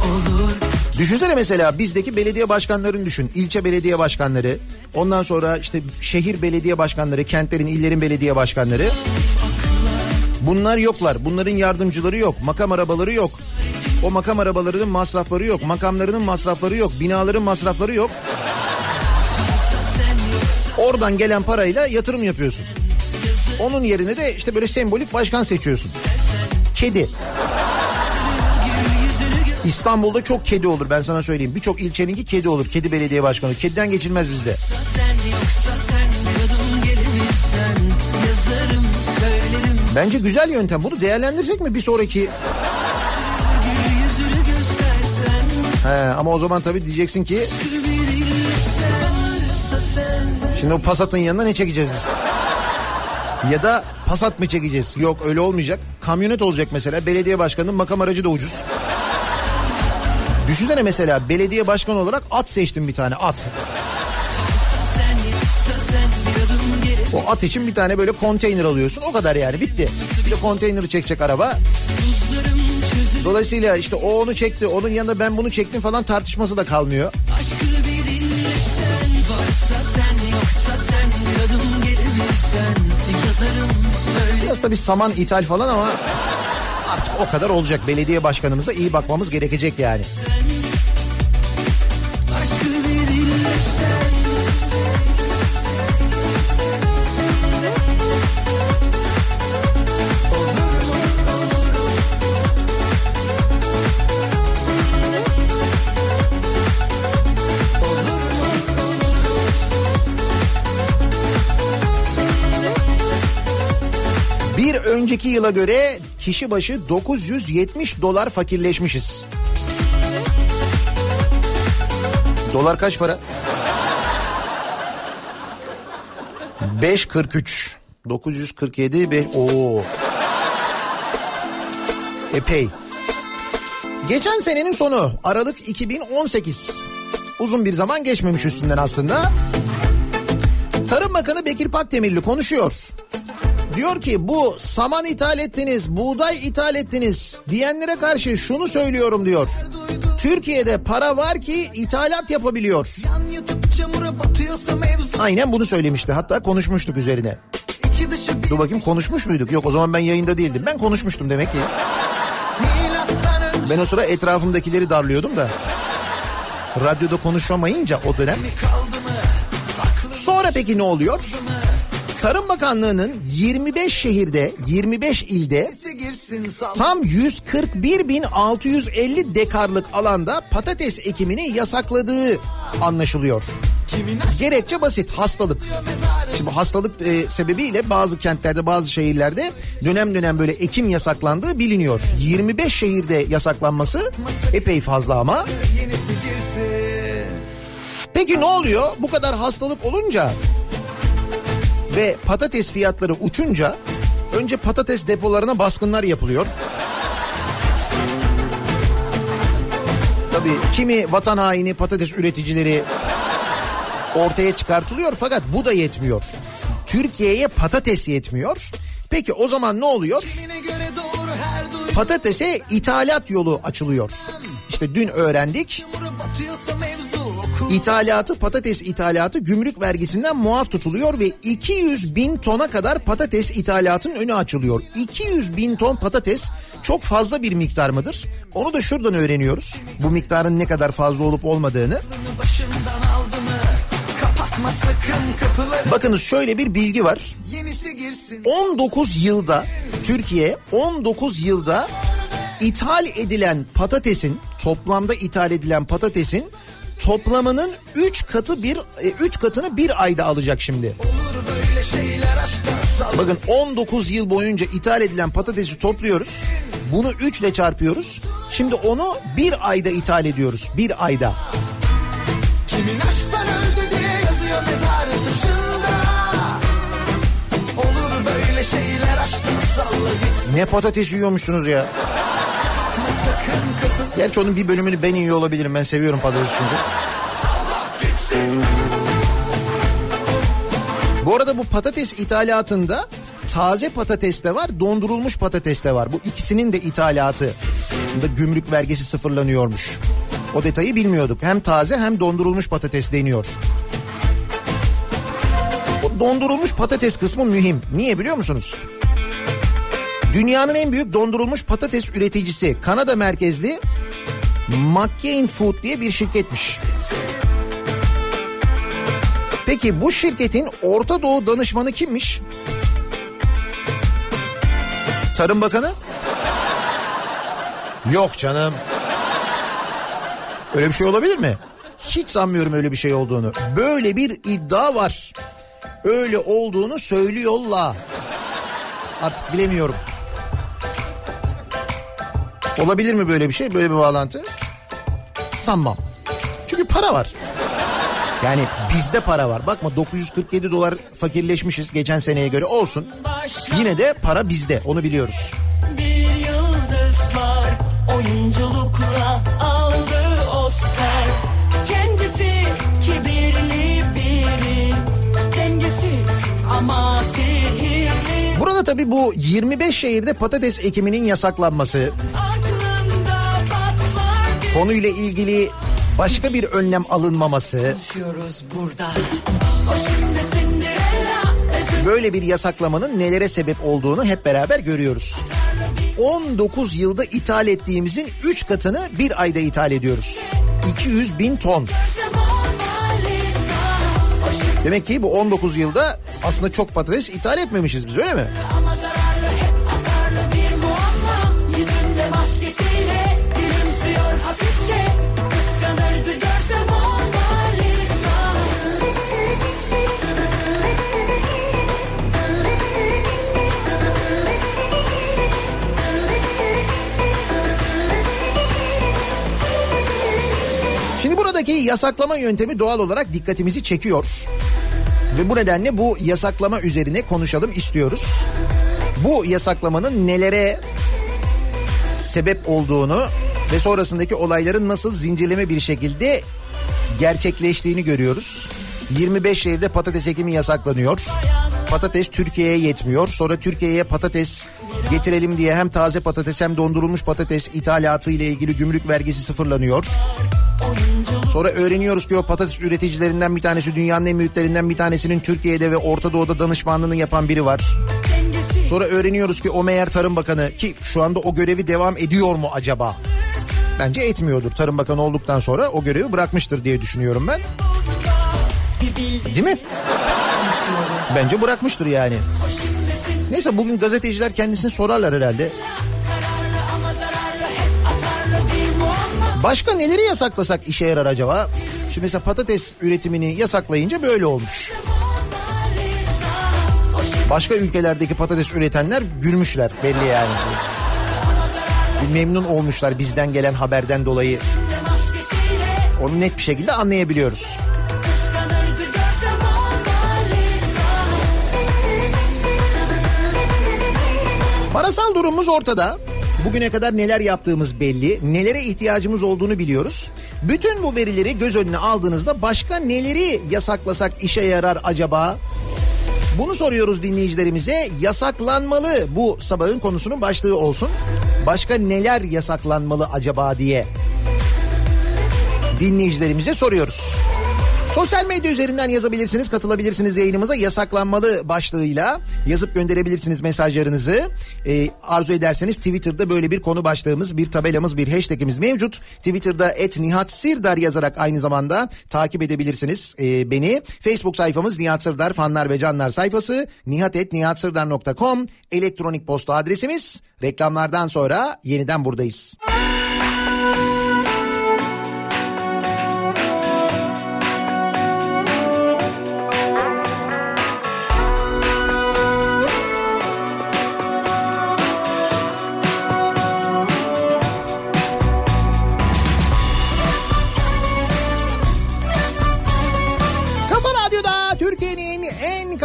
I: olur
B: Düşünsene mesela bizdeki belediye başkanlarını düşün. İlçe belediye başkanları, ondan sonra işte şehir belediye başkanları, kentlerin, illerin belediye başkanları. Bunlar yoklar. Bunların yardımcıları yok. Makam arabaları yok. O makam arabalarının masrafları yok. Makamlarının masrafları yok. Binaların masrafları yok. Oradan gelen parayla yatırım yapıyorsun. Onun yerine de işte böyle sembolik başkan seçiyorsun. Kedi. İstanbul'da çok kedi olur ben sana söyleyeyim. Birçok ilçeninki kedi olur. Kedi belediye başkanı. Kediden geçilmez bizde.
I: sen yoksa sen gelebilirsen yazarım
B: Bence güzel yöntem. Bunu değerlendirsek mi bir sonraki? He, ama o zaman tabii diyeceksin ki şimdi o Passat'ın yanına ne çekeceğiz biz? Ya da Passat mı çekeceğiz? Yok öyle olmayacak. Kamyonet olacak mesela. Belediye başkanının makam aracı da ucuz. Düşünsene mesela belediye başkanı olarak at seçtim bir tane at. O at için bir tane böyle konteyner alıyorsun. O kadar yani bitti. Bir de konteyneri çekecek araba. Dolayısıyla işte o onu çekti, onun yanında ben bunu çektim falan tartışması da kalmıyor.
I: aşkı bir dinlesen varsa sen yoksa sen bir
B: Biraz saman ithal falan ama artık o kadar olacak. Belediye başkanımıza iyi bakmamız gerekecek yani.
I: aşkı
B: önceki yıla göre kişi başı 970 dolar fakirleşmişiz. Dolar kaç para? 5.43 947 be Oo. Epey. Geçen senenin sonu Aralık 2018. Uzun bir zaman geçmemiş üstünden aslında. Tarım Bakanı Bekir Pakdemirli konuşuyor. Diyor ki bu saman ithal ettiniz, buğday ithal ettiniz diyenlere karşı şunu söylüyorum diyor. Türkiye'de para var ki ithalat yapabiliyor. Aynen bunu söylemişti. Hatta konuşmuştuk üzerine. Dur bakayım konuşmuş muyduk? Yok o zaman ben yayında değildim. Ben konuşmuştum demek ki. Ben o sıra etrafımdakileri darlıyordum da. Radyoda konuşamayınca o dönem. Sonra peki ne oluyor? Tarım Bakanlığı'nın 25 şehirde, 25 ilde tam 141.650 dekarlık alanda patates ekimini yasakladığı anlaşılıyor. Gerekçe basit hastalık. Şimdi hastalık e, sebebiyle bazı kentlerde bazı şehirlerde dönem dönem böyle ekim yasaklandığı biliniyor. 25 şehirde yasaklanması epey fazla ama. Peki ne oluyor? Bu kadar hastalık olunca ve patates fiyatları uçunca önce patates depolarına baskınlar yapılıyor. Tabii kimi vatan haini patates üreticileri ortaya çıkartılıyor fakat bu da yetmiyor. Türkiye'ye patates yetmiyor. Peki o zaman ne oluyor? Patatese ithalat yolu açılıyor. İşte dün öğrendik. İthalatı patates ithalatı gümrük vergisinden muaf tutuluyor ve 200 bin tona kadar patates ithalatının önü açılıyor. 200 bin ton patates çok fazla bir miktar mıdır? Onu da şuradan öğreniyoruz. Bu miktarın ne kadar fazla olup olmadığını. Bakınız şöyle bir bilgi var.
J: Yenisi girsin
B: 19 yılda Türkiye 19 yılda ithal edilen patatesin toplamda ithal edilen patatesin toplamının 3 katı bir 3 katını bir ayda alacak şimdi. Bakın 19 yıl boyunca ithal edilen patatesi topluyoruz. Bunu 3 ile çarpıyoruz. Şimdi onu bir ayda ithal ediyoruz. Bir ayda.
J: Kimin aşktan öldü diye yazıyor mezarı dışında Olur böyle şeyler aşkta salla gitsin
B: Ne patates yiyormuşsunuz ya. Gerçi onun bir bölümünü ben yiyor olabilirim. Ben seviyorum patates çünkü. Bu arada bu patates ithalatında taze patates de var, dondurulmuş patates de var. Bu ikisinin de ithalatı da gümrük vergisi sıfırlanıyormuş. O detayı bilmiyorduk. Hem taze hem dondurulmuş patates deniyor. O dondurulmuş patates kısmı mühim. Niye biliyor musunuz? Dünyanın en büyük dondurulmuş patates üreticisi Kanada merkezli McCain Food diye bir şirketmiş. Peki bu şirketin Orta Doğu danışmanı kimmiş? Tarım Bakanı? Yok canım. Öyle bir şey olabilir mi? Hiç sanmıyorum öyle bir şey olduğunu. Böyle bir iddia var. Öyle olduğunu söylüyorlar. Artık bilemiyorum. Olabilir mi böyle bir şey? Böyle bir bağlantı? Sanmam. Çünkü para var. Yani bizde para var. Bakma 947 dolar fakirleşmişiz geçen seneye göre olsun. Yine de para bizde onu biliyoruz.
I: Bir yıldız var oyunculukla aldı Oscar Kendisi kibirli biri Dengesiz ama sihirli
B: Burada tabii bu 25 şehirde patates ekiminin yasaklanması,
I: bir
B: konuyla ilgili başka bir önlem alınmaması, böyle bir yasaklamanın nelere sebep olduğunu hep beraber görüyoruz. 19 yılda ithal ettiğimizin 3 katını bir ayda ithal ediyoruz. 200 bin ton. Demek ki bu 19 yılda aslında çok patates ithal etmemişiz biz öyle mi?
I: ama
B: buradaki yasaklama yöntemi doğal olarak dikkatimizi çekiyor. Ve bu nedenle bu yasaklama üzerine konuşalım istiyoruz. Bu yasaklamanın nelere sebep olduğunu ve sonrasındaki olayların nasıl zincirleme bir şekilde gerçekleştiğini görüyoruz. 25 şehirde patates ekimi yasaklanıyor. Patates Türkiye'ye yetmiyor. Sonra Türkiye'ye patates getirelim diye hem taze patates hem dondurulmuş patates ithalatı ile ilgili gümrük vergisi sıfırlanıyor. Sonra öğreniyoruz ki o patates üreticilerinden bir tanesi dünyanın en büyüklerinden bir tanesinin Türkiye'de ve Orta Doğu'da danışmanlığını yapan biri var. Sonra öğreniyoruz ki o meğer Tarım Bakanı ki şu anda o görevi devam ediyor mu acaba? Bence etmiyordur. Tarım Bakanı olduktan sonra o görevi bırakmıştır diye düşünüyorum ben. Değil mi? Bence bırakmıştır yani. Neyse bugün gazeteciler kendisini sorarlar herhalde. Başka neleri yasaklasak işe yarar acaba? Şimdi mesela patates üretimini yasaklayınca böyle olmuş. Başka ülkelerdeki patates üretenler gülmüşler belli yani. Memnun olmuşlar bizden gelen haberden dolayı. Onu net bir şekilde anlayabiliyoruz. Parasal durumumuz ortada. Bugüne kadar neler yaptığımız belli, nelere ihtiyacımız olduğunu biliyoruz. Bütün bu verileri göz önüne aldığınızda başka neleri yasaklasak işe yarar acaba? Bunu soruyoruz dinleyicilerimize. Yasaklanmalı bu sabahın konusunun başlığı olsun. Başka neler yasaklanmalı acaba diye dinleyicilerimize soruyoruz. Sosyal medya üzerinden yazabilirsiniz, katılabilirsiniz yayınımıza yasaklanmalı başlığıyla yazıp gönderebilirsiniz mesajlarınızı. Ee, arzu ederseniz Twitter'da böyle bir konu başlığımız, bir tabelamız, bir hashtagimiz mevcut. Twitter'da et Nihat Sirdar yazarak aynı zamanda takip edebilirsiniz e, beni. Facebook sayfamız Nihat Sirdar fanlar ve canlar sayfası nihatetnihatsirdar.com elektronik posta adresimiz. Reklamlardan sonra yeniden buradayız. Kafa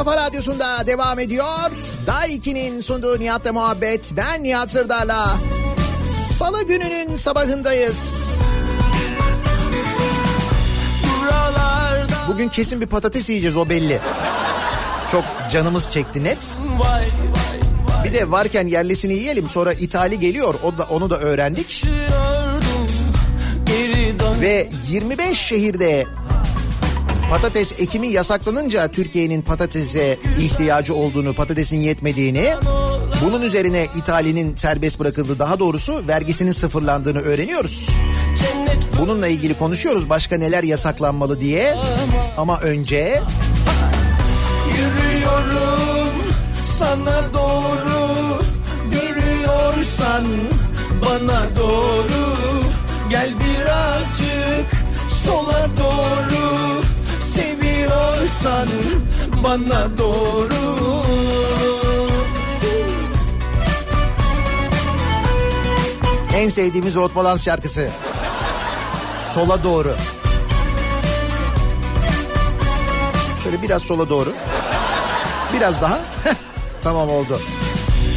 B: kafa radyosunda devam ediyor. Daiki'nin sunduğu Nihat'la muhabbet. Ben Nihat Sırdar'la. Salı gününün sabahındayız. Bugün kesin bir patates yiyeceğiz o belli. Çok canımız çekti net. Bir de varken yerlisini yiyelim sonra ithali geliyor. O da, onu da öğrendik. Ve 25 şehirde patates ekimi yasaklanınca Türkiye'nin patatese ihtiyacı olduğunu, patatesin yetmediğini, bunun üzerine ithalinin serbest bırakıldığı, daha doğrusu vergisinin sıfırlandığını öğreniyoruz. Bununla ilgili konuşuyoruz başka neler yasaklanmalı diye. Ama önce
A: Yürüyorum sana doğru Görüyorsan bana doğru Gel birazcık sola doğru Seviyorsan bana doğru
B: en sevdiğimiz Rot Balans şarkısı. Sola doğru. Şöyle biraz sola doğru. Biraz daha. Heh, tamam oldu.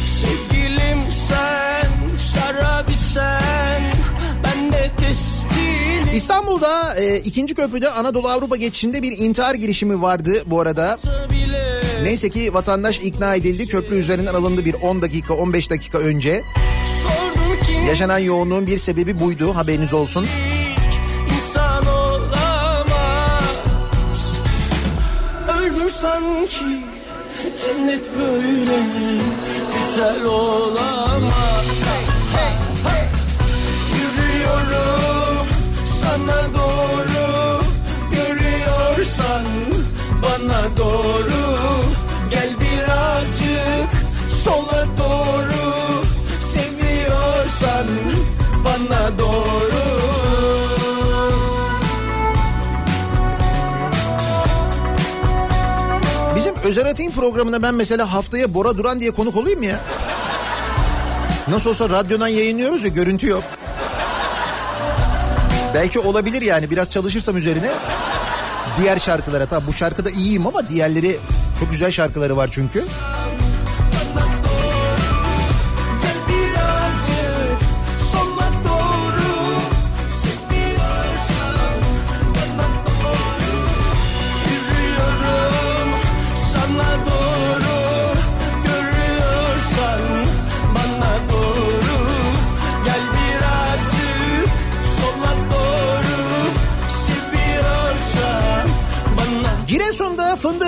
C: Sevgilim sen şarabi sen
B: İstanbul'da e, ikinci köprüde Anadolu Avrupa geçişinde bir intihar girişimi vardı bu arada. Neyse ki vatandaş ikna edildi. Köprü üzerinden alındı bir 10 dakika 15 dakika önce. Yaşanan yoğunluğun bir sebebi buydu haberiniz olsun.
C: sanki cennet böyle güzel olamaz
A: sana doğru Görüyorsan bana doğru Gel birazcık sola doğru Seviyorsan bana doğru
B: Bizim Özel Atay'ın programına ben mesela haftaya Bora Duran diye konuk olayım ya? Nasıl olsa radyodan yayınlıyoruz ya görüntü yok. Belki olabilir yani biraz çalışırsam üzerine. Diğer şarkılara tabi bu şarkıda iyiyim ama diğerleri çok güzel şarkıları var çünkü.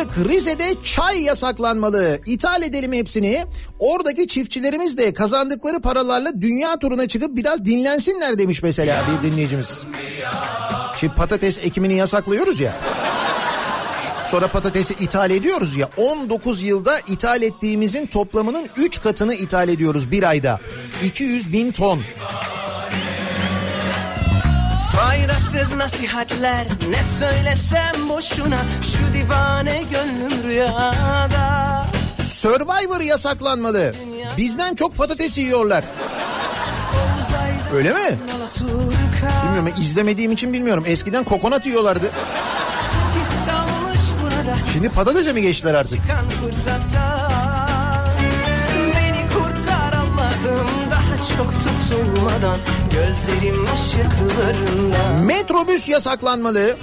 B: Fındık, Rize'de çay yasaklanmalı. İthal edelim hepsini. Oradaki çiftçilerimiz de kazandıkları paralarla dünya turuna çıkıp biraz dinlensinler demiş mesela bir dinleyicimiz. Şimdi patates ekimini yasaklıyoruz ya. Sonra patatesi ithal ediyoruz ya. 19 yılda ithal ettiğimizin toplamının 3 katını ithal ediyoruz bir ayda. 200 bin ton.
C: Faydası Mantıksız nasihatler ne söylesem boşuna Şu divane gönlüm rüyada
B: Survivor yasaklanmalı. Bizden çok patates yiyorlar. Öyle mi? Bilmiyorum izlemediğim için bilmiyorum. Eskiden kokonat yiyorlardı. Şimdi patatese mi geçtiler artık?
C: Beni kurtar Allah'ım Daha çok tutulmadan Gözlerim ışıklarında
B: Metrobüs yasaklanmalı.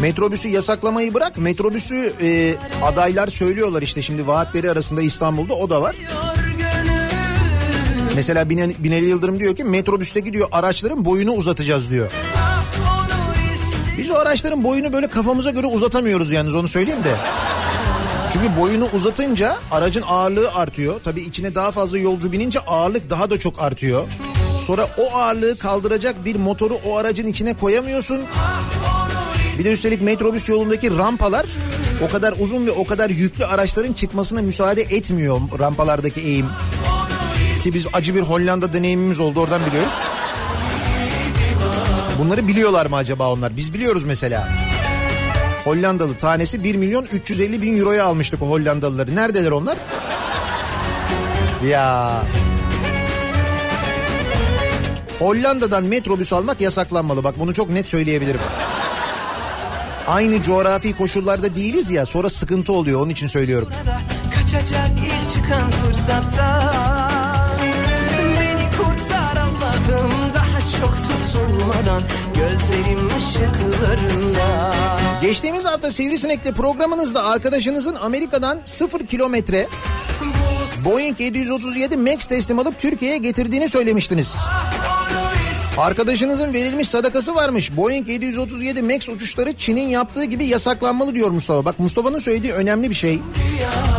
B: Metrobüsü yasaklamayı bırak. Metrobüsü e, adaylar söylüyorlar işte şimdi vaatleri arasında İstanbul'da o da var. Mesela Binali, Binali Yıldırım diyor ki metrobüste gidiyor araçların boyunu uzatacağız diyor.
C: ah
B: Biz o araçların boyunu böyle kafamıza göre uzatamıyoruz yalnız onu söyleyeyim de. Çünkü boyunu uzatınca aracın ağırlığı artıyor. Tabii içine daha fazla yolcu binince ağırlık daha da çok artıyor. Sonra o ağırlığı kaldıracak bir motoru o aracın içine koyamıyorsun. Bir de üstelik metrobüs yolundaki rampalar o kadar uzun ve o kadar yüklü araçların çıkmasına müsaade etmiyor rampalardaki eğim. Ki biz acı bir Hollanda deneyimimiz oldu oradan biliyoruz. Bunları biliyorlar mı acaba onlar? Biz biliyoruz mesela. Hollandalı tanesi 1 milyon 350 bin euroya almıştık o Hollandalıları. Neredeler onlar? Ya. Hollanda'dan metrobüs almak yasaklanmalı. Bak bunu çok net söyleyebilirim. Aynı coğrafi koşullarda değiliz ya sonra sıkıntı oluyor onun için söylüyorum.
C: Kaçacak ilk çıkan fırsatta çok tutulmadan Gözlerim ışıklarında
B: Geçtiğimiz hafta Sivrisinek'te programınızda arkadaşınızın Amerika'dan 0 kilometre Boeing 737 MAX teslim alıp Türkiye'ye getirdiğini söylemiştiniz. Arkadaşınızın verilmiş sadakası varmış. Boeing 737 MAX uçuşları Çin'in yaptığı gibi yasaklanmalı diyor Mustafa. Bak Mustafa'nın söylediği önemli bir şey.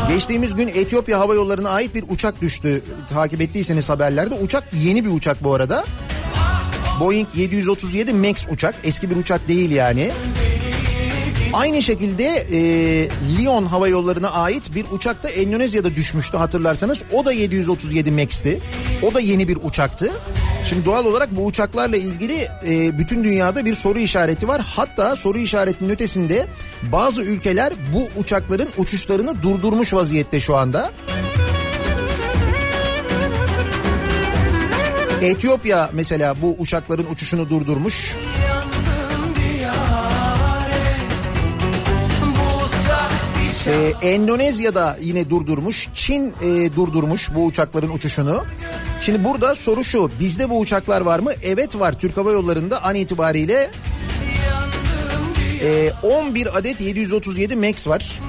B: Geçtiğimiz gün Etiyopya Hava Yolları'na ait bir uçak düştü. Takip ettiyseniz haberlerde. Uçak yeni bir uçak bu arada. Boeing 737 MAX uçak. Eski bir uçak değil yani. Aynı şekilde e, Lyon Hava Yolları'na ait bir uçak da Endonezya'da düşmüştü hatırlarsanız. O da 737 MAX'ti. O da yeni bir uçaktı. Şimdi doğal olarak bu uçaklarla ilgili e, bütün dünyada bir soru işareti var. Hatta soru işaretinin ötesinde bazı ülkeler bu uçakların uçuşlarını durdurmuş vaziyette şu anda. Etiyopya mesela bu uçakların uçuşunu durdurmuş. Ee, Endonezya'da yine durdurmuş. Çin e, durdurmuş bu uçakların uçuşunu. Şimdi burada soru şu. Bizde bu uçaklar var mı? Evet var. Türk Hava Yolları'nda an itibariyle e, 11 adet 737 MAX var.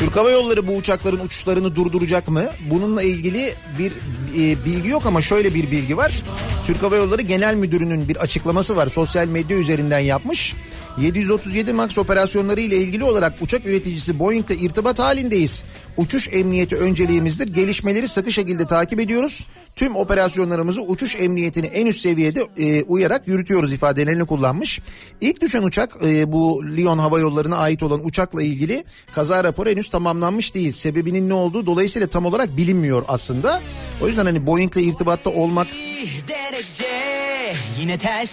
B: Türk Hava Yolları bu uçakların uçuşlarını durduracak mı? Bununla ilgili bir e, bilgi yok ama şöyle bir bilgi var. Türk Hava Yolları Genel Müdürü'nün bir açıklaması var. Sosyal medya üzerinden yapmış. 737 MAX operasyonları ile ilgili olarak uçak üreticisi Boeing ile irtibat halindeyiz. Uçuş emniyeti önceliğimizdir. Gelişmeleri sıkı şekilde takip ediyoruz. Tüm operasyonlarımızı uçuş emniyetini en üst seviyede e, uyarak yürütüyoruz ifadelerini kullanmış. İlk düşen uçak e, bu Lyon Hava Yolları'na ait olan uçakla ilgili kaza raporu henüz tamamlanmış değil. Sebebinin ne olduğu dolayısıyla tam olarak bilinmiyor aslında. O yüzden hani Boeing ile irtibatta olmak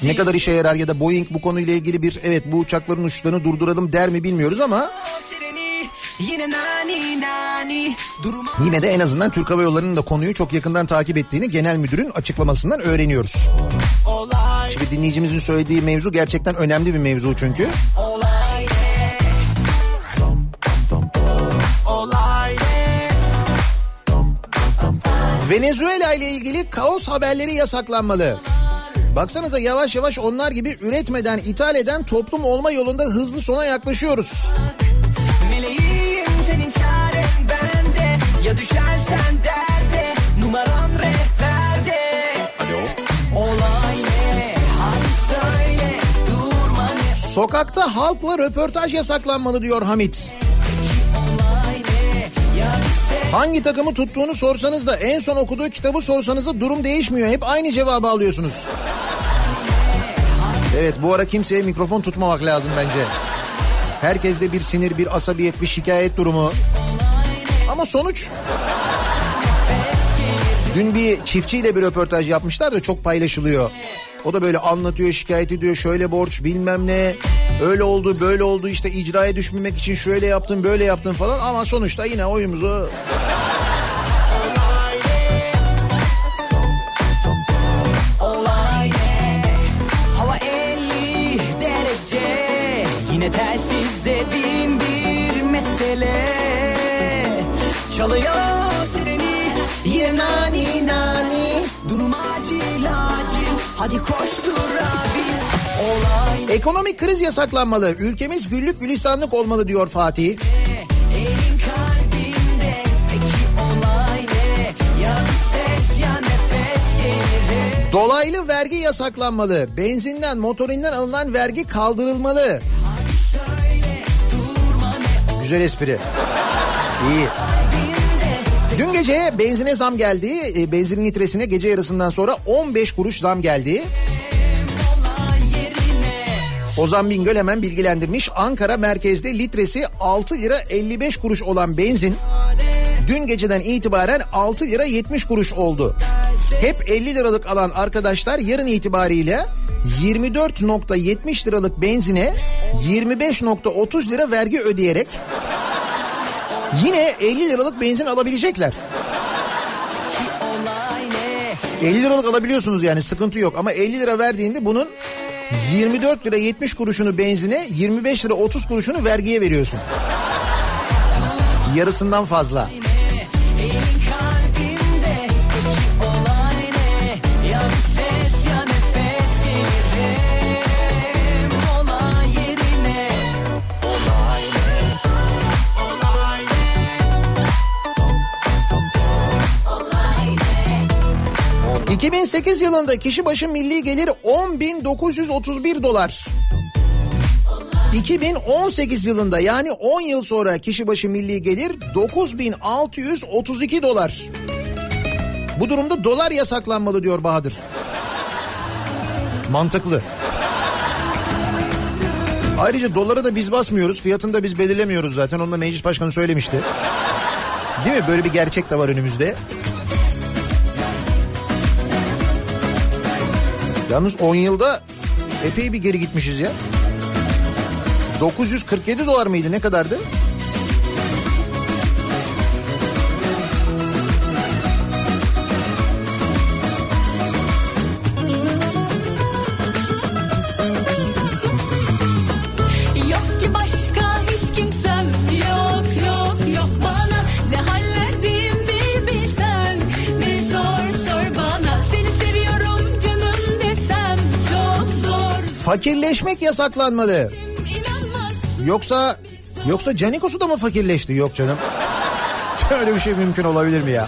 B: ne kadar işe yarar ya da Boeing bu konuyla ilgili bir evet bu uçakların uçuşlarını durduralım der mi bilmiyoruz ama
I: yine nani nani duruma
B: yine de en azından Türk Hava Yolları'nın da konuyu çok yakından takip ettiğini genel müdürün açıklamasından öğreniyoruz.
I: olay
B: Şimdi dinleyicimizin söylediği mevzu gerçekten önemli bir mevzu çünkü.
I: olay ne? olay ne?
B: Venezuela ile ilgili kaos haberleri yasaklanmalı. Baksanıza yavaş yavaş onlar gibi üretmeden ithal eden toplum olma yolunda hızlı sona yaklaşıyoruz.
I: Meleğim Ya düşersen derde Numaran rehberde Alo Olay ne Hadi söyle Durma ne
B: Sokakta halkla röportaj yasaklanmalı diyor Hamit. Hangi takımı tuttuğunu sorsanız da en son okuduğu kitabı sorsanız da durum değişmiyor. Hep aynı cevabı alıyorsunuz. Evet bu ara kimseye mikrofon tutmamak lazım bence. Herkeste bir sinir, bir asabiyet, bir şikayet durumu. Ama sonuç Dün bir çiftçiyle bir röportaj yapmışlar da çok paylaşılıyor. O da böyle anlatıyor, şikayet ediyor. Şöyle borç bilmem ne. Öyle oldu, böyle oldu. işte icraya düşmemek için şöyle yaptım, böyle yaptım falan. Ama sonuçta yine oyumuzu
I: Olay ne? Hava 50 derece Yine telsizde bin bir mesele Çalıyor sireni Yine nani nani Durum acil acil Hadi koştur abi Olay
B: Ekonomik kriz yasaklanmalı. Ülkemiz güllük gülistanlık olmalı diyor Fatih. Dolaylı vergi yasaklanmalı. Benzinden, motorinden alınan vergi kaldırılmalı. Güzel espri. İyi. Dün gece benzine zam geldi. E, Benzinin litresine gece yarısından sonra 15 kuruş zam geldi. Ozan Bingöl hemen bilgilendirmiş. Ankara merkezde litresi 6 lira 55 kuruş olan benzin dün geceden itibaren 6 lira 70 kuruş oldu. Hep 50 liralık alan arkadaşlar yarın itibariyle 24.70 liralık benzine 25.30 lira vergi ödeyerek yine 50 liralık benzin alabilecekler. 50 liralık alabiliyorsunuz yani sıkıntı yok ama 50 lira verdiğinde bunun 24 lira 70 kuruşunu benzine 25 lira 30 kuruşunu vergiye veriyorsun. Yarısından fazla. 2008 yılında kişi başı milli gelir 10.931 dolar. 2018 yılında yani 10 yıl sonra kişi başı milli gelir 9632 dolar. Bu durumda dolar yasaklanmalı diyor Bahadır. Mantıklı. Ayrıca dolara da biz basmıyoruz. Fiyatını da biz belirlemiyoruz zaten. Onu da meclis başkanı söylemişti. Değil mi? Böyle bir gerçek de var önümüzde. Yalnız 10 yılda epey bir geri gitmişiz ya. 947 dolar mıydı ne kadardı? Fakirleşmek yasaklanmalı. Yoksa yoksa Canikos'u da mı fakirleşti? Yok canım. Öyle bir şey mümkün olabilir mi ya?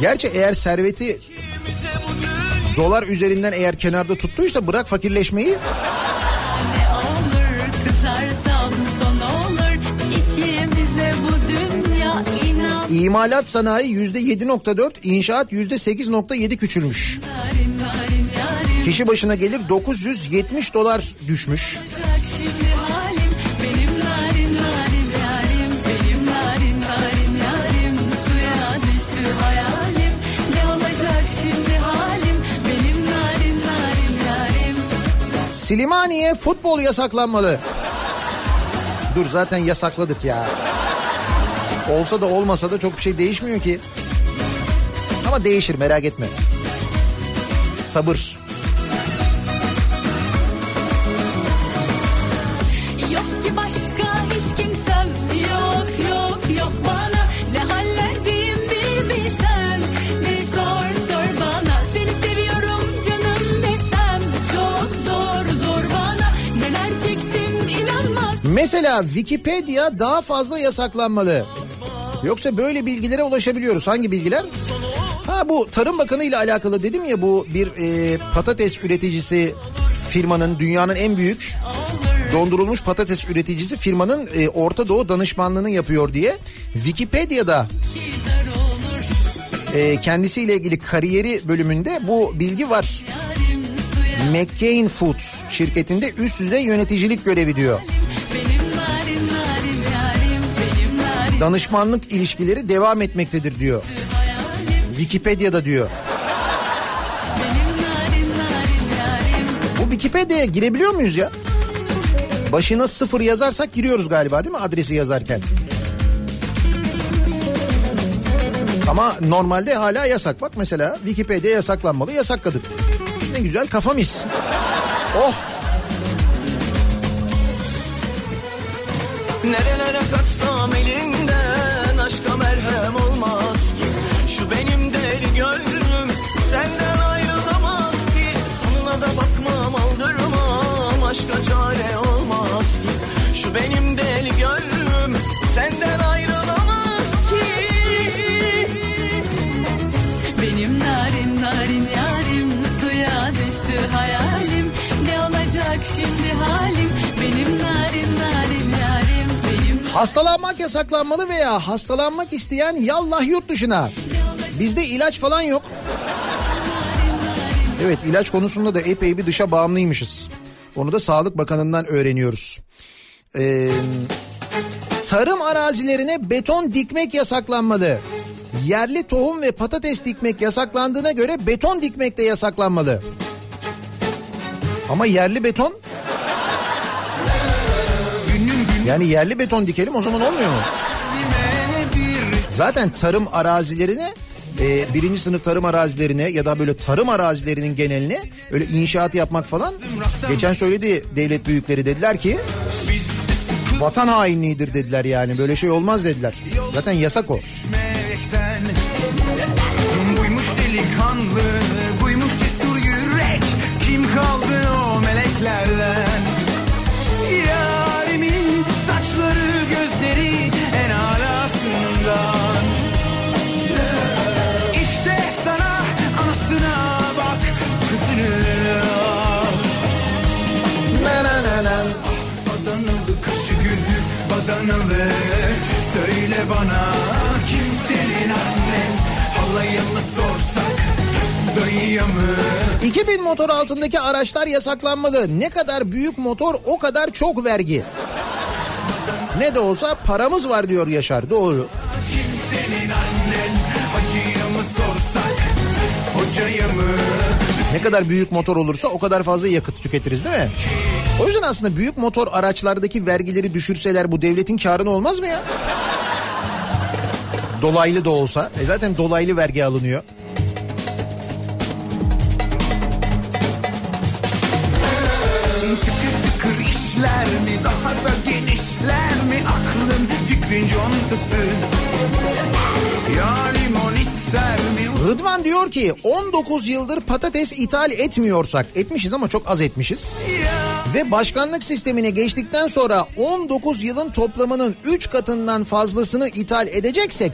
B: Gerçi eğer serveti dolar üzerinden eğer kenarda tuttuysa bırak fakirleşmeyi. İmalat sanayi yüzde 7.4, inşaat yüzde 8.7 küçülmüş. Kişi başına gelir 970 dolar düşmüş. Silimani'ye futbol yasaklanmalı. Dur zaten yasakladık ya. Olsa da olmasa da çok bir şey değişmiyor ki. Ama değişir merak etme. Sabır. Mesela Wikipedia daha fazla yasaklanmalı. Yoksa böyle bilgilere ulaşabiliyoruz. Hangi bilgiler? Ha bu Tarım Bakanı ile alakalı dedim ya bu bir e, patates üreticisi firmanın dünyanın en büyük dondurulmuş patates üreticisi firmanın e, Orta Doğu danışmanlığını yapıyor diye Wikipedia'da e, kendisiyle ilgili kariyeri bölümünde bu bilgi var. McCain Foods şirketinde üst düzey yöneticilik görevi diyor. Danışmanlık ilişkileri devam etmektedir diyor. Wikipedia'da diyor. Bu Wikipedia'ya girebiliyor muyuz ya? Başına sıfır yazarsak giriyoruz galiba değil mi adresi yazarken? Ama normalde hala yasak. Bak mesela Wikipedia yasaklanmalı. Yasakladık. Ne güzel kafa mis. Oh
C: Nerelere kaçsam elinden merhem olmaz ki. Şu benim deli gönlüm senden ayrılamaz ki. Sonuna da bakmam aldırmam aşka çare olmaz ki. Şu benim deli gönlüm senden ayrılamaz ki.
H: Benim narin narin yarim Suya düştü hayalim. Ne olacak şimdi halim
B: hastalanmak yasaklanmalı veya hastalanmak isteyen yallah yurt dışına. Bizde ilaç falan yok. Evet ilaç konusunda da epey bir dışa bağımlıymışız. Onu da Sağlık Bakanı'ndan öğreniyoruz. Ee, tarım arazilerine beton dikmek yasaklanmalı. Yerli tohum ve patates dikmek yasaklandığına göre beton dikmek de yasaklanmalı. Ama yerli beton yani yerli beton dikelim o zaman olmuyor mu? Zaten tarım arazilerine e, birinci sınıf tarım arazilerine ya da böyle tarım arazilerinin geneline öyle inşaat yapmak falan geçen söyledi devlet büyükleri dediler ki vatan hainliğidir dediler yani böyle şey olmaz dediler. Zaten yasak o.
K: Buymuş delikanlı, bana kim senin annen Halaya mı sorsak dayıya mı
B: 2000 motor altındaki araçlar yasaklanmalı. Ne kadar büyük motor o kadar çok vergi. Ne de olsa paramız var diyor Yaşar. Doğru.
K: Kim senin annen hacıya mı sorsak Hocaya mı
B: Ne kadar büyük motor olursa o kadar fazla yakıt tüketiriz değil mi? O yüzden aslında büyük motor araçlardaki vergileri düşürseler bu devletin karını olmaz mı ya? Dolaylı da olsa. E zaten dolaylı vergi alınıyor.
K: İşler mi daha da genişler mi Aklın fikrin contası
B: Rıdvan diyor ki 19 yıldır patates ithal etmiyorsak etmişiz ama çok az etmişiz. Ve başkanlık sistemine geçtikten sonra 19 yılın toplamının 3 katından fazlasını ithal edeceksek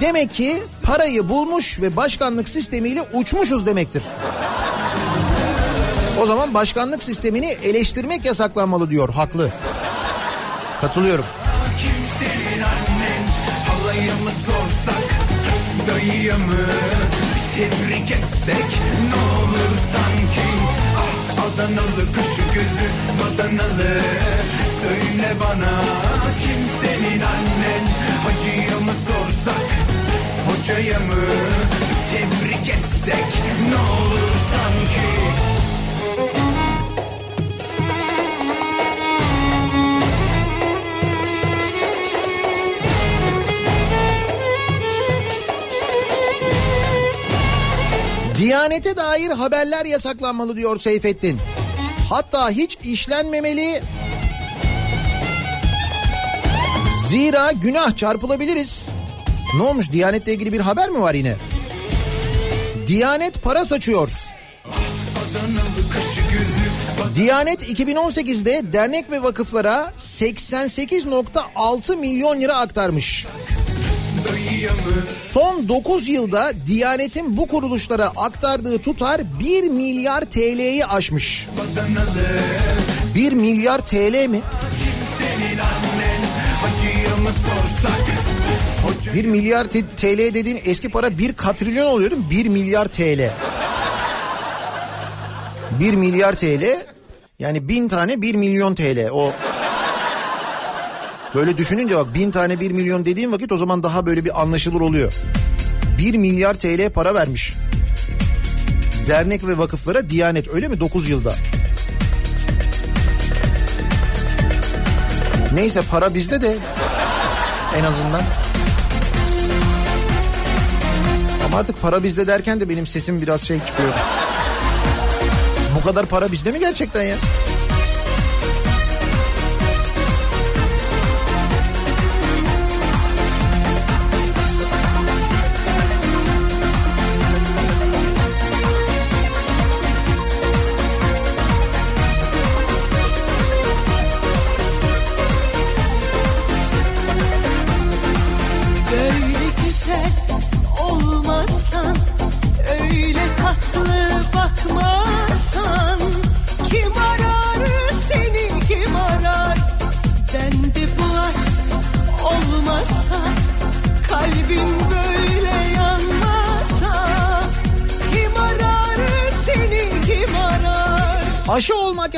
B: demek ki parayı bulmuş ve başkanlık sistemiyle uçmuşuz demektir. O zaman başkanlık sistemini eleştirmek yasaklanmalı diyor haklı. Katılıyorum.
K: Dayıya mı Bir tebrik etsek ne olur sanki? Ah Adanalı kaşı gözü badanalı Söyle bana kim senin annen? Hacıya mı sorsak hocaya mı? Tebrik etsek ne olur sanki
B: Diyanete dair haberler yasaklanmalı diyor Seyfettin. Hatta hiç işlenmemeli. Zira günah çarpılabiliriz. Ne olmuş Diyanet'le ilgili bir haber mi var yine? Diyanet para saçıyor. Diyanet 2018'de dernek ve vakıflara 88.6 milyon lira aktarmış. Son 9 yılda Diyanet'in bu kuruluşlara aktardığı tutar 1 milyar TL'yi aşmış.
K: badanalı
B: 1 milyar TL mi?
K: Senin annen hacıya mı sorsak
B: 1 milyar TL dediğin eski para 1 katrilyon oluyor değil mi? 1 milyar TL. 1 milyar TL yani 1000 tane 1 milyon TL o Böyle düşününce bak bin tane 1 milyon dediğin vakit o zaman daha böyle bir anlaşılır oluyor. 1 milyar TL para vermiş. Dernek ve vakıflara Diyanet öyle mi 9 yılda? Neyse para bizde de en azından. Ama artık para bizde derken de benim sesim biraz şey çıkıyor. Bu kadar para bizde mi gerçekten ya?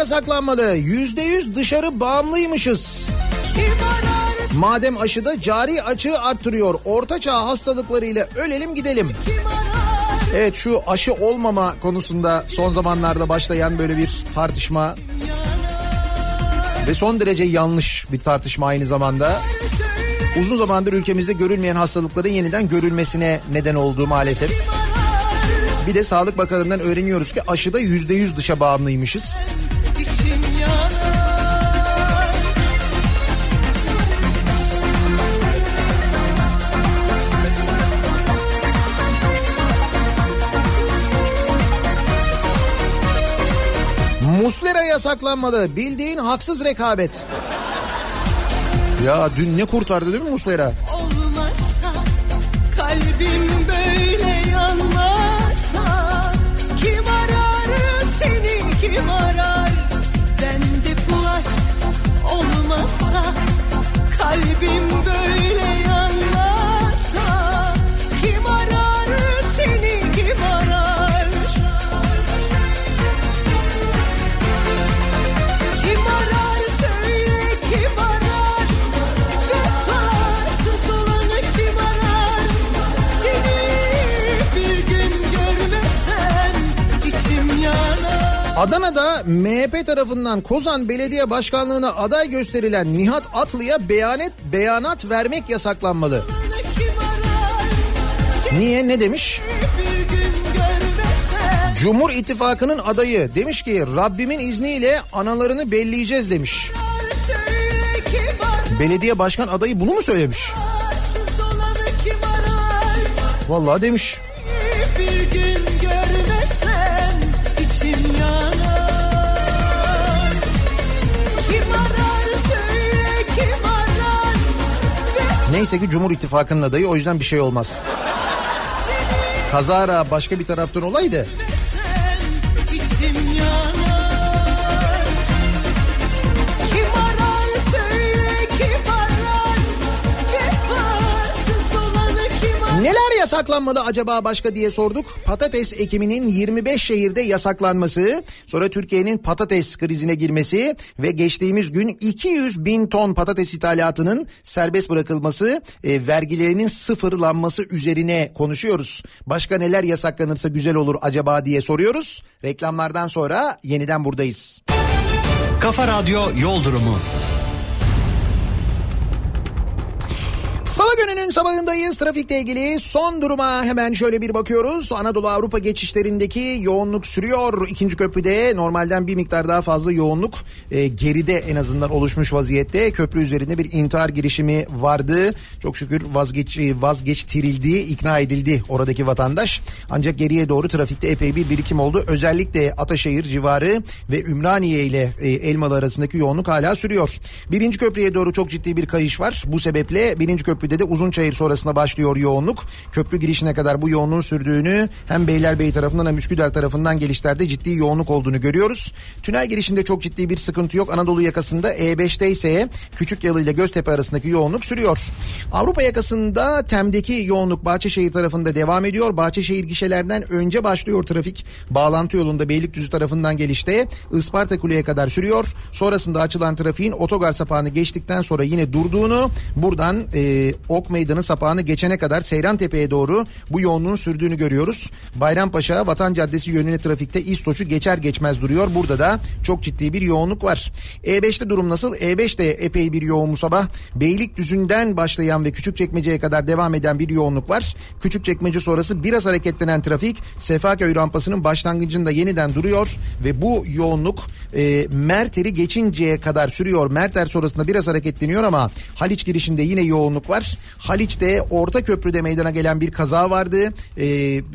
B: Yasaklanmalı. Yüzde yüz dışarı bağımlıymışız. Madem aşıda cari açığı arttırıyor. Orta çağ hastalıklarıyla ölelim gidelim. Evet şu aşı olmama konusunda son zamanlarda başlayan böyle bir tartışma ve son derece yanlış bir tartışma aynı zamanda. Uzun zamandır ülkemizde görülmeyen hastalıkların yeniden görülmesine neden olduğu maalesef. Bir de Sağlık Bakanlığı'ndan öğreniyoruz ki aşıda yüzde yüz dışa bağımlıymışız. Muslera yasaklanmalı. Bildiğin haksız rekabet. Ya dün ne kurtardı değil mi Muslera?
I: olmasa kalbim böyle yanmasa kim arar seni kim arar bende bu aşk olmasa kalbim böyle
B: Adana'da MHP tarafından Kozan Belediye Başkanlığı'na aday gösterilen Nihat Atlı'ya beyanet beyanat vermek yasaklanmalı. Niye ne demiş? Cumhur İttifakı'nın adayı demiş ki Rabbimin izniyle analarını belleyeceğiz demiş. Belediye başkan adayı bunu mu söylemiş? Vallahi demiş.
I: Bir gün
B: Neyse ki Cumhur İttifakı'nın adayı o yüzden bir şey olmaz. Kazara başka bir taraftan olaydı. Yasaklanmalı acaba başka diye sorduk. Patates ekiminin 25 şehirde yasaklanması, sonra Türkiye'nin patates krizine girmesi ve geçtiğimiz gün 200 bin ton patates ithalatının serbest bırakılması, e, vergilerinin sıfırlanması üzerine konuşuyoruz. Başka neler yasaklanırsa güzel olur acaba diye soruyoruz. Reklamlardan sonra yeniden buradayız.
E: Kafa Radyo Yol Durumu.
B: Salı gününün sabahındayız. Trafikle ilgili son duruma hemen şöyle bir bakıyoruz. Anadolu Avrupa geçişlerindeki yoğunluk sürüyor. İkinci köprüde normalden bir miktar daha fazla yoğunluk e, geride en azından oluşmuş vaziyette. Köprü üzerinde bir intihar girişimi vardı. Çok şükür vazgeç vazgeçtirildi, ikna edildi oradaki vatandaş. Ancak geriye doğru trafikte epey bir birikim oldu. Özellikle Ataşehir civarı ve Ümraniye ile e, Elmalı arasındaki yoğunluk hala sürüyor. Birinci köprüye doğru çok ciddi bir kayış var. Bu sebeple birinci köprüde de Uzunçayır sonrasında başlıyor yoğunluk. Köprü girişine kadar bu yoğunluğun sürdüğünü hem Beylerbeyi tarafından hem Üsküdar tarafından gelişlerde ciddi yoğunluk olduğunu görüyoruz. Tünel girişinde çok ciddi bir sıkıntı yok. Anadolu yakasında E5'te ise Küçük Yalı ile Göztepe arasındaki yoğunluk sürüyor. Avrupa yakasında Tem'deki yoğunluk Bahçeşehir tarafında devam ediyor. Bahçeşehir gişelerden önce başlıyor trafik. Bağlantı yolunda Beylikdüzü tarafından gelişte Isparta Kule'ye kadar sürüyor. Sonrasında açılan trafiğin otogar sapağını geçtikten sonra yine durduğunu buradan e, Ok Meydanı sapağını geçene kadar Seyran Tepe'ye doğru bu yoğunluğun sürdüğünü görüyoruz. Bayrampaşa Vatan Caddesi yönüne trafikte İstoç'u geçer geçmez duruyor. Burada da çok ciddi bir yoğunluk var. E5'te durum nasıl? E5 de epey bir yoğun bu sabah. Beylikdüzü'nden başlayan ve Küçükçekmece'ye kadar devam eden bir yoğunluk var. Küçükçekmece sonrası biraz hareketlenen trafik Sefaköy rampasının başlangıcında yeniden duruyor ve bu yoğunluk e, Merter'i geçinceye kadar sürüyor. Merter sonrasında biraz hareketleniyor ama Haliç girişinde yine yoğunluk var. Haliç'te orta köprüde meydana gelen bir kaza vardı. E,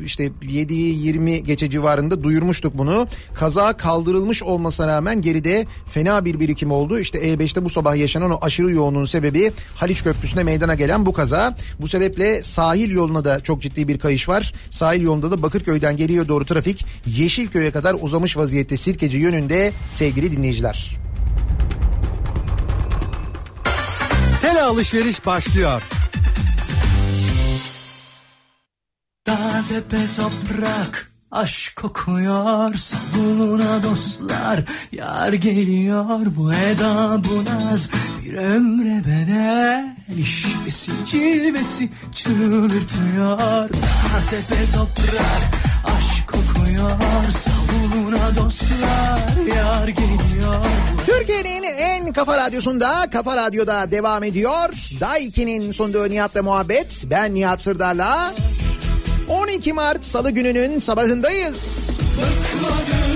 B: işte 7'yi 20 geçe civarında duyurmuştuk bunu. Kaza kaldırılmış olmasına rağmen geride fena bir birikim oldu. İşte E5'te bu sabah yaşanan o aşırı yoğunluğun sebebi Haliç Köprüsü'ne meydana gelen bu kaza. Bu sebeple sahil yoluna da çok ciddi bir kayış var. Sahil yolunda da Bakırköy'den geriye doğru trafik Yeşilköy'e kadar uzamış vaziyette Sirkeci yönünde sevgili dinleyiciler.
E: Tele alışveriş başlıyor.
C: Dağ tepe toprak aşk kokuyor. Savuna dostlar yar geliyor. Bu eda bu naz bir ömre bedel. İşvesi cilvesi çıldırtıyor Dağ tepe toprak kokuyor Savuna dostlar yar geliyor
B: Türkiye'nin en kafa radyosunda Kafa Radyo'da devam ediyor. Daiki'nin sunduğu Nihat'la muhabbet. Ben Nihat Sırdar'la. 12 Mart Salı gününün sabahındayız. Neler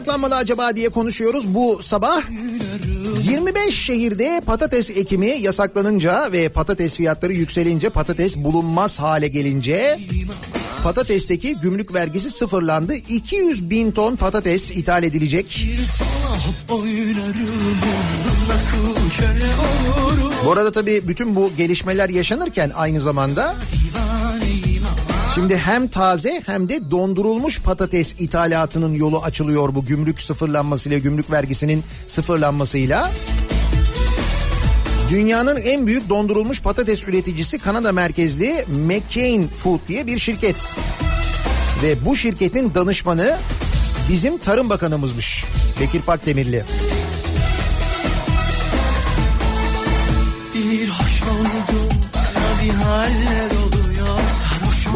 B: yasaklanmalı acaba diye konuşuyoruz bu sabah. 25 şehirde patates ekimi yasaklanınca ve patates fiyatları yükselince patates bulunmaz hale gelince patatesteki gümrük vergisi sıfırlandı. 200 bin ton patates ithal edilecek. Bu arada tabii bütün bu gelişmeler yaşanırken aynı zamanda Şimdi hem taze hem de dondurulmuş patates ithalatının yolu açılıyor bu gümrük sıfırlanmasıyla, gümrük vergisinin sıfırlanmasıyla. Dünyanın en büyük dondurulmuş patates üreticisi Kanada merkezli McCain Food diye bir şirket. Ve bu şirketin danışmanı bizim Tarım Bakanımızmış Bekir Pakdemirli.
C: Bir hoş bana bir haller Sarhoş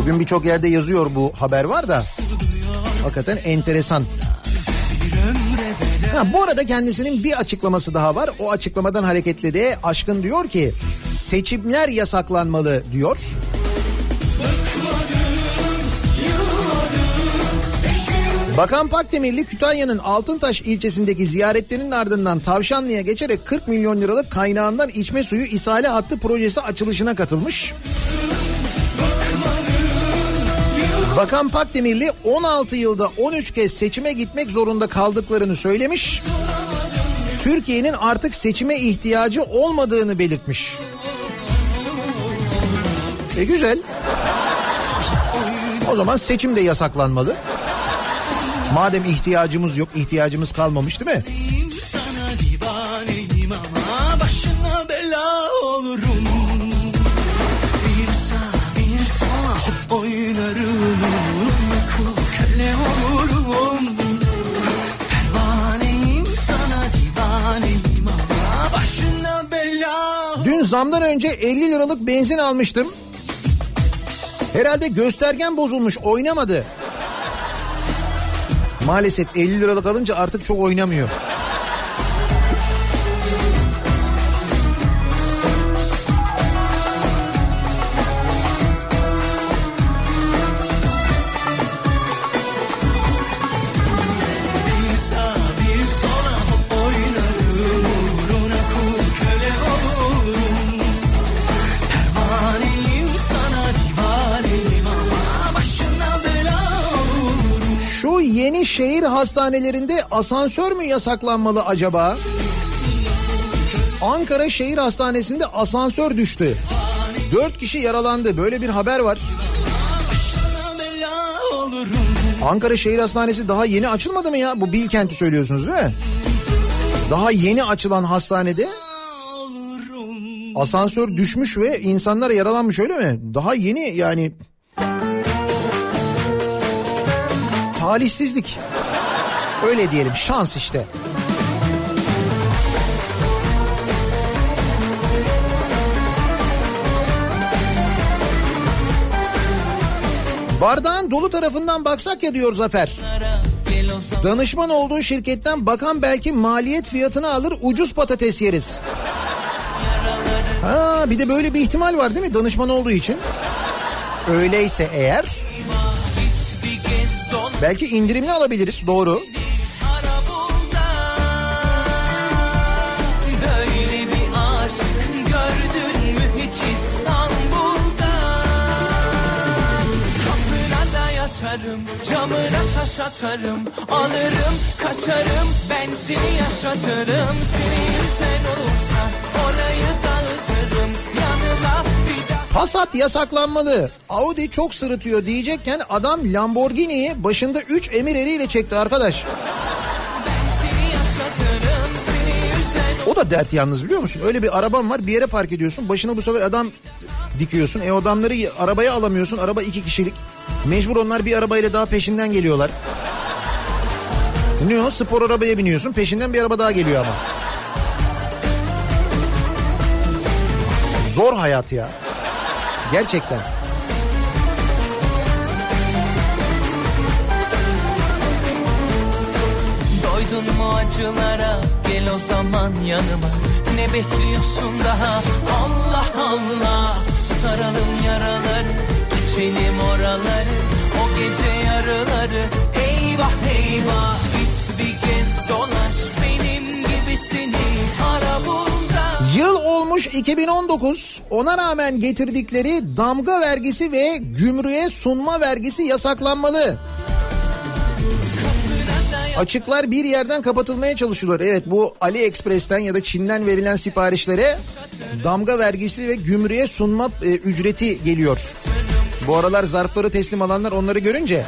B: Bugün birçok yerde yazıyor bu haber var da hakikaten enteresan. Ha, bu arada kendisinin bir açıklaması daha var. O açıklamadan hareketle de Aşkın diyor ki seçimler yasaklanmalı diyor. Bakan Pakdemirli Kütahya'nın Altıntaş ilçesindeki ziyaretlerinin ardından Tavşanlı'ya geçerek 40 milyon liralık kaynağından içme suyu ishale hattı projesi açılışına katılmış. Bakan Pakdemirli 16 yılda 13 kez seçime gitmek zorunda kaldıklarını söylemiş. Türkiye'nin artık seçime ihtiyacı olmadığını belirtmiş. E güzel. O zaman seçim de yasaklanmalı. Madem ihtiyacımız yok, ihtiyacımız kalmamış değil mi?
C: sana divaneyim ama başına bela olurum oynarım Kul köle olurum Pervaneyim sana divaneyim ama başına bela
B: Dün zamdan önce 50 liralık benzin almıştım. Herhalde göstergen bozulmuş, oynamadı. Maalesef 50 liralık alınca artık çok oynamıyor. Şehir hastanelerinde asansör mü yasaklanmalı acaba? Ankara Şehir Hastanesi'nde asansör düştü. Dört kişi yaralandı. Böyle bir haber var. Ankara Şehir Hastanesi daha yeni açılmadı mı ya? Bu Bilkent'i söylüyorsunuz değil mi? Daha yeni açılan hastanede asansör düşmüş ve insanlar yaralanmış öyle mi? Daha yeni yani talihsizlik. Öyle diyelim şans işte. Bardağın dolu tarafından baksak ya diyor Zafer. Danışman olduğu şirketten bakan belki maliyet fiyatını alır ucuz patates yeriz. Ha bir de böyle bir ihtimal var değil mi danışman olduğu için? Öyleyse eğer belki indirimli alabiliriz doğru.
I: Camına taş atarım Alırım kaçarım ben seni yaşatırım. Seni yüzen olursa orayı dağıtırım
B: Passat yasaklanmalı. Audi çok sırıtıyor diyecekken adam Lamborghini'yi başında 3 emir eriyle çekti arkadaş. O da dert yalnız biliyor musun? Öyle bir araban var bir yere park ediyorsun. Başına bu sefer adam dikiyorsun. E adamları arabaya alamıyorsun. Araba iki kişilik. Mecbur onlar bir arabayla daha peşinden geliyorlar. Ne o? Spor arabaya biniyorsun. Peşinden bir araba daha geliyor ama. Zor hayat ya. Gerçekten.
I: Doydun mu acılara? Gel o zaman yanıma. Ne bekliyorsun daha? Allah Allah. Saralım yaraları geçelim oraları. O gece yarıları. Eyvah eyvah. Git bir kez dolaş benim gibisini ara bunda
B: Yıl olmuş 2019. Ona rağmen getirdikleri damga vergisi ve gümrüğe sunma vergisi yasaklanmalı. Açıklar bir yerden kapatılmaya çalışıyorlar. Evet bu AliExpress'ten ya da Çin'den verilen siparişlere damga vergisi ve gümrüğe sunma e, ücreti geliyor. Bu aralar zarfları teslim alanlar onları görünce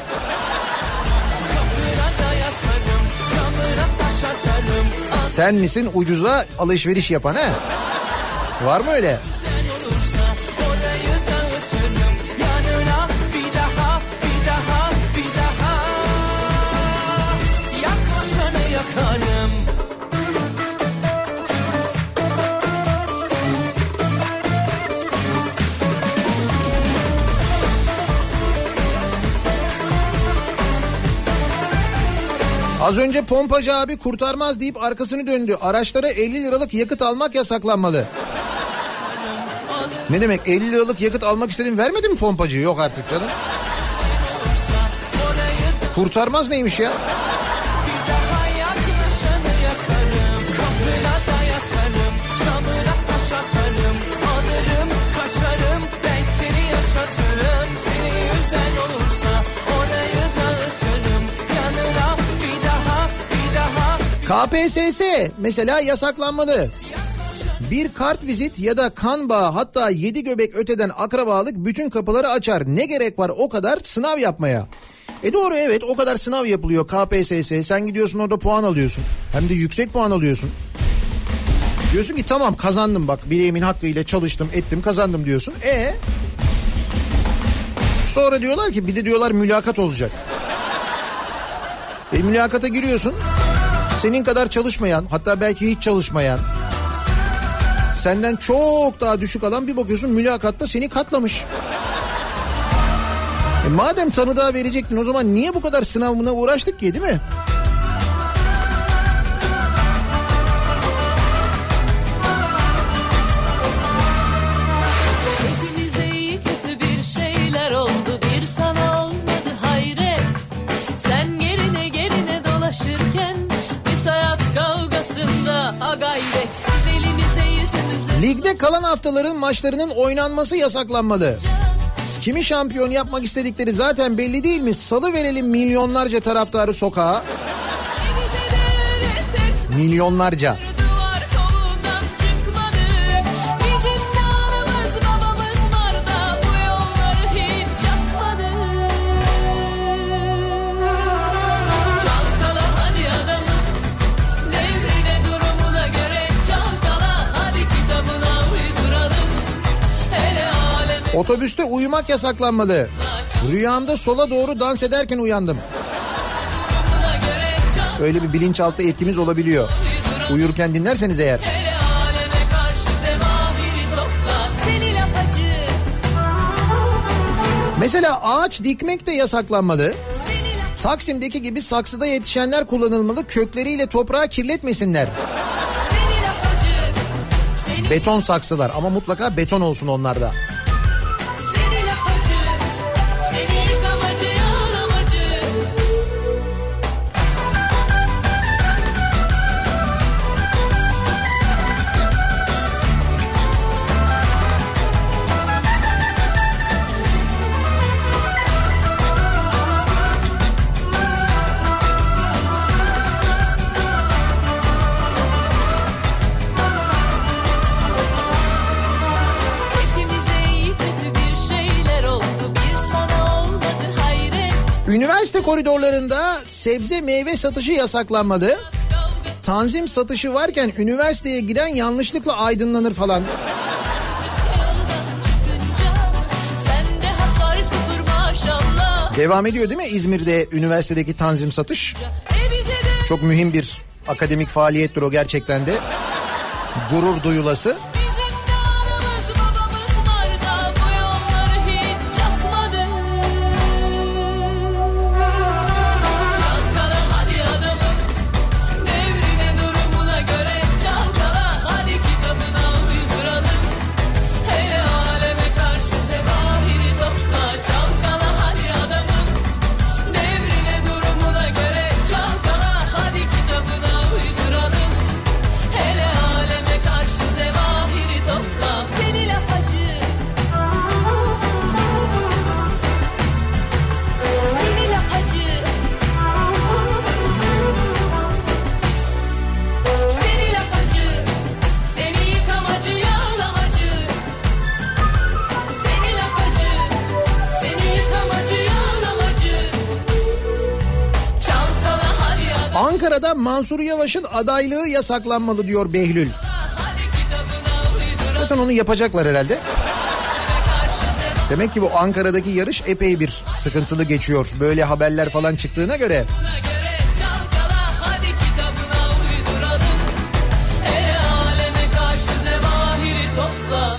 B: sen misin ucuza alışveriş yapan ha? Var mı öyle? Az önce pompacı abi kurtarmaz deyip arkasını döndü. Araçlara 50 liralık yakıt almak yasaklanmalı. Ne demek 50 liralık yakıt almak istedim vermedi mi pompacı? Yok artık canım. Kurtarmaz neymiş ya?
I: seni yaşatırım seni yüzen olursa
B: KPSS mesela yasaklanmalı. Bir kart vizit ya da kan bağı hatta yedi göbek öteden akrabalık bütün kapıları açar. Ne gerek var o kadar sınav yapmaya? E doğru evet o kadar sınav yapılıyor KPSS. Sen gidiyorsun orada puan alıyorsun. Hem de yüksek puan alıyorsun. Diyorsun ki tamam kazandım bak bileğimin hakkıyla çalıştım ettim kazandım diyorsun. E Sonra diyorlar ki bir de diyorlar mülakat olacak. E mülakata giriyorsun. Senin kadar çalışmayan hatta belki hiç çalışmayan senden çok daha düşük alan bir bakıyorsun mülakatta seni katlamış. E madem tanıdığa verecektin o zaman niye bu kadar sınavına uğraştık ki değil mi? Ligde kalan haftaların maçlarının oynanması yasaklanmalı. Kimi şampiyon yapmak istedikleri zaten belli değil mi? Salı verelim milyonlarca taraftarı sokağa. Milyonlarca. Otobüste uyumak yasaklanmalı. Rüyamda sola doğru dans ederken uyandım. Öyle bir bilinçaltı etkimiz olabiliyor. Uyurken dinlerseniz eğer. Mesela ağaç dikmek de yasaklanmalı. Taksim'deki gibi saksıda yetişenler kullanılmalı. Kökleriyle toprağı kirletmesinler. Beton saksılar ama mutlaka beton olsun onlarda. Koridorlarında sebze meyve satışı yasaklanmalı. Tanzim satışı varken üniversiteye giren yanlışlıkla aydınlanır falan. Devam ediyor değil mi İzmir'de üniversitedeki tanzim satış? Çok mühim bir akademik faaliyettir o gerçekten de. Gurur duyulası. Mansur Yavaş'ın adaylığı yasaklanmalı diyor Behlül. Zaten onu yapacaklar herhalde. Demek ki bu Ankara'daki yarış epey bir sıkıntılı geçiyor. Böyle haberler falan çıktığına göre.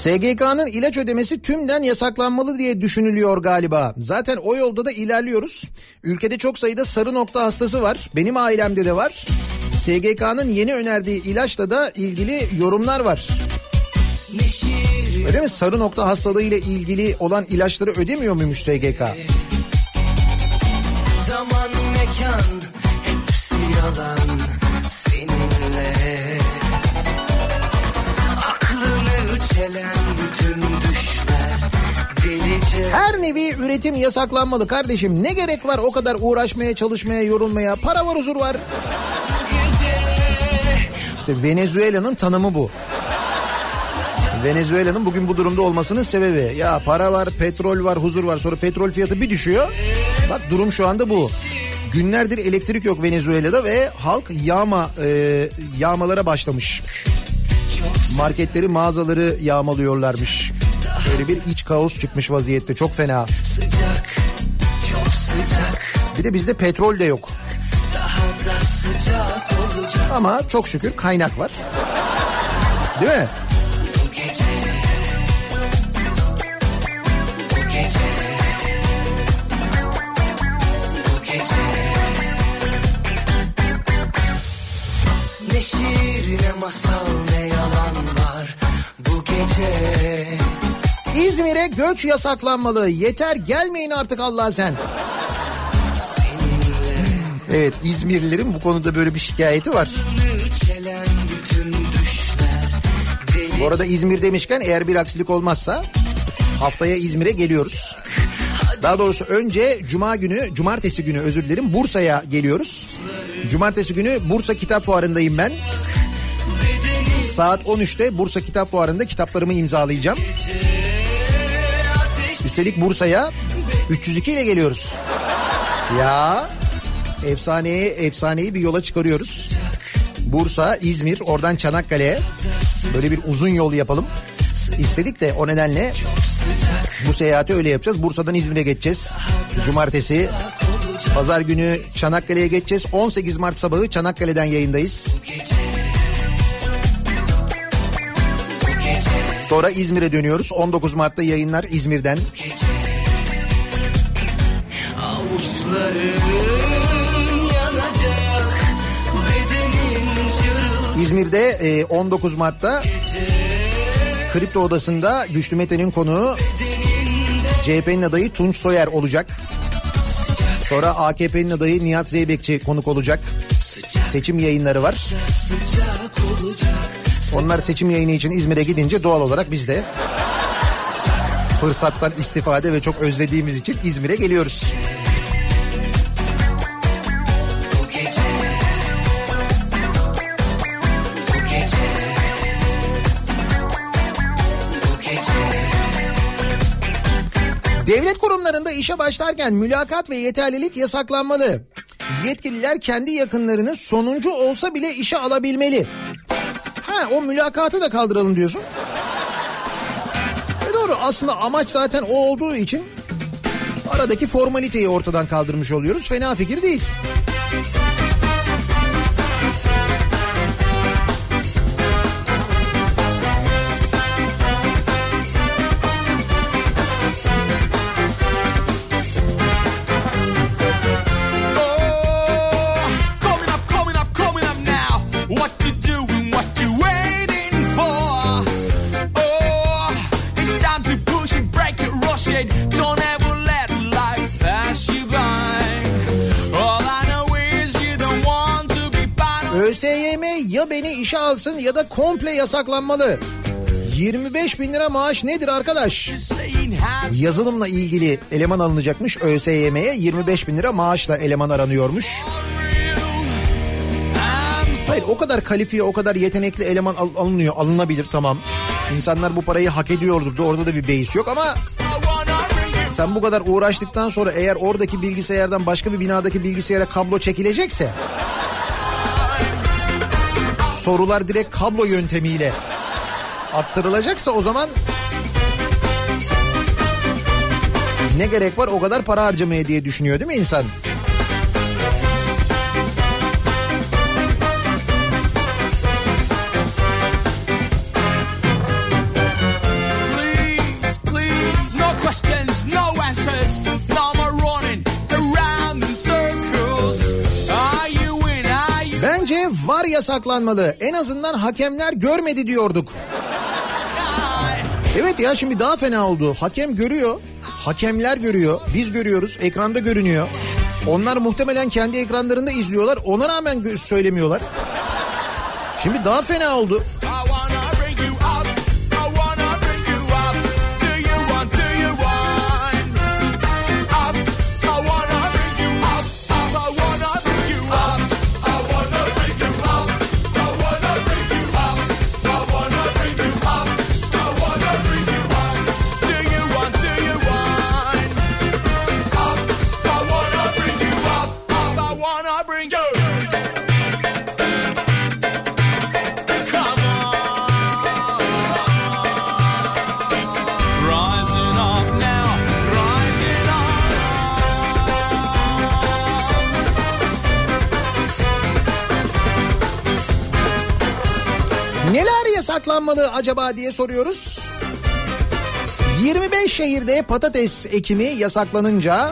B: SGK'nın ilaç ödemesi tümden yasaklanmalı diye düşünülüyor galiba. Zaten o yolda da ilerliyoruz. Ülkede çok sayıda sarı nokta hastası var. Benim ailemde de var. SGK'nın yeni önerdiği ilaçla da ilgili yorumlar var. Öyle mi? Sarı nokta hastalığı ile ilgili olan ilaçları ödemiyor muymuş SGK?
C: Zaman mekan hepsi yalan
B: Her nevi üretim yasaklanmalı kardeşim. Ne gerek var o kadar uğraşmaya, çalışmaya, yorulmaya? Para var, huzur var. İşte Venezuela'nın tanımı bu. Venezuela'nın bugün bu durumda olmasının sebebi. Ya para var, petrol var, huzur var. Sonra petrol fiyatı bir düşüyor. Bak durum şu anda bu. Günlerdir elektrik yok Venezuela'da ve halk yağma e, yağmalara başlamış. Marketleri, mağazaları yağmalıyorlarmış. Böyle bir iç kaos çıkmış vaziyette. Çok fena.
C: sıcak çok sıcak
B: Bir de bizde petrol de yok.
C: daha da sıcak olacak
B: Ama çok şükür kaynak var. Değil mi? İzmir'e göç yasaklanmalı. Yeter gelmeyin artık Allah sen. Evet İzmirlilerin bu konuda böyle bir şikayeti var. Bu arada İzmir demişken eğer bir aksilik olmazsa haftaya İzmir'e geliyoruz. Daha doğrusu önce cuma günü, cumartesi günü özür dilerim Bursa'ya geliyoruz. Cumartesi günü Bursa Kitap Fuarı'ndayım ben. Saat 13'te Bursa Kitap Fuarı'nda kitaplarımı imzalayacağım. Üstelik Bursa'ya 302 ile geliyoruz. Ya efsaneye efsaneyi bir yola çıkarıyoruz. Bursa, İzmir, oradan Çanakkale'ye böyle bir uzun yol yapalım. istedik de o nedenle bu seyahati öyle yapacağız. Bursa'dan İzmir'e geçeceğiz. Cumartesi Pazar günü Çanakkale'ye geçeceğiz. 18 Mart sabahı Çanakkale'den yayındayız. Sonra İzmir'e dönüyoruz. 19 Mart'ta yayınlar İzmir'den. İzmir'de e, 19 Mart'ta Kripto Odası'nda Güçlü Mete'nin konuğu CHP'nin adayı Tunç Soyer olacak. Sonra AKP'nin adayı Nihat Zeybekçi konuk olacak. Seçim yayınları var.
I: sıcak olacak
B: Onlar seçim yayını için İzmir'e gidince doğal olarak biz de fırsattan istifade ve çok özlediğimiz için İzmir'e geliyoruz. Devlet kurumlarında işe başlarken mülakat ve yeterlilik yasaklanmalı. Yetkililer kendi yakınlarını sonuncu olsa bile işe alabilmeli. O mülakatı da kaldıralım diyorsun. E doğru aslında amaç zaten o olduğu için aradaki formaliteyi ortadan kaldırmış oluyoruz. Fena fikir değil. ÖSYM ya beni işe alsın ya da komple yasaklanmalı. 25 bin lira maaş nedir arkadaş? Yazılımla ilgili eleman alınacakmış ÖSYM'ye 25 bin lira maaşla eleman aranıyormuş. Hayır o kadar kalifiye o kadar yetenekli eleman al- alınıyor alınabilir tamam. İnsanlar bu parayı hak ediyordur da orada da bir beis yok ama sen bu kadar uğraştıktan sonra eğer oradaki bilgisayardan başka bir binadaki bilgisayara kablo çekilecekse sorular direkt kablo yöntemiyle aktarılacaksa o zaman ne gerek var o kadar para harcamaya diye düşünüyor değil mi insan? Yasaklanmalı. En azından hakemler görmedi diyorduk. Evet ya şimdi daha fena oldu. Hakem görüyor. Hakemler görüyor. Biz görüyoruz. Ekranda görünüyor. Onlar muhtemelen kendi ekranlarında izliyorlar. Ona rağmen söylemiyorlar. Şimdi daha fena oldu. Neler yasaklanmalı acaba diye soruyoruz. 25 şehirde patates ekimi yasaklanınca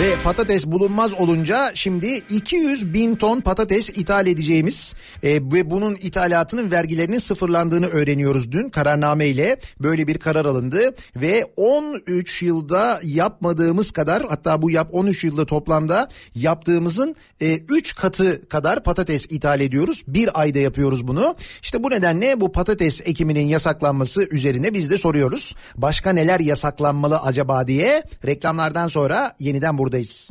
B: ve patates bulunmaz olunca şimdi 200 bin ton patates ithal edeceğimiz e, ve bunun ithalatının vergilerinin sıfırlandığını öğreniyoruz dün kararname ile böyle bir karar alındı ve 13 yılda yapmadığımız kadar hatta bu yap 13 yılda toplamda yaptığımızın 3 katı kadar patates ithal ediyoruz. Bir ayda yapıyoruz bunu. İşte bu nedenle bu patates ekiminin yasaklanması üzerine biz de soruyoruz. Başka neler yasaklanmalı acaba diye reklamlardan sonra yeniden buradayız.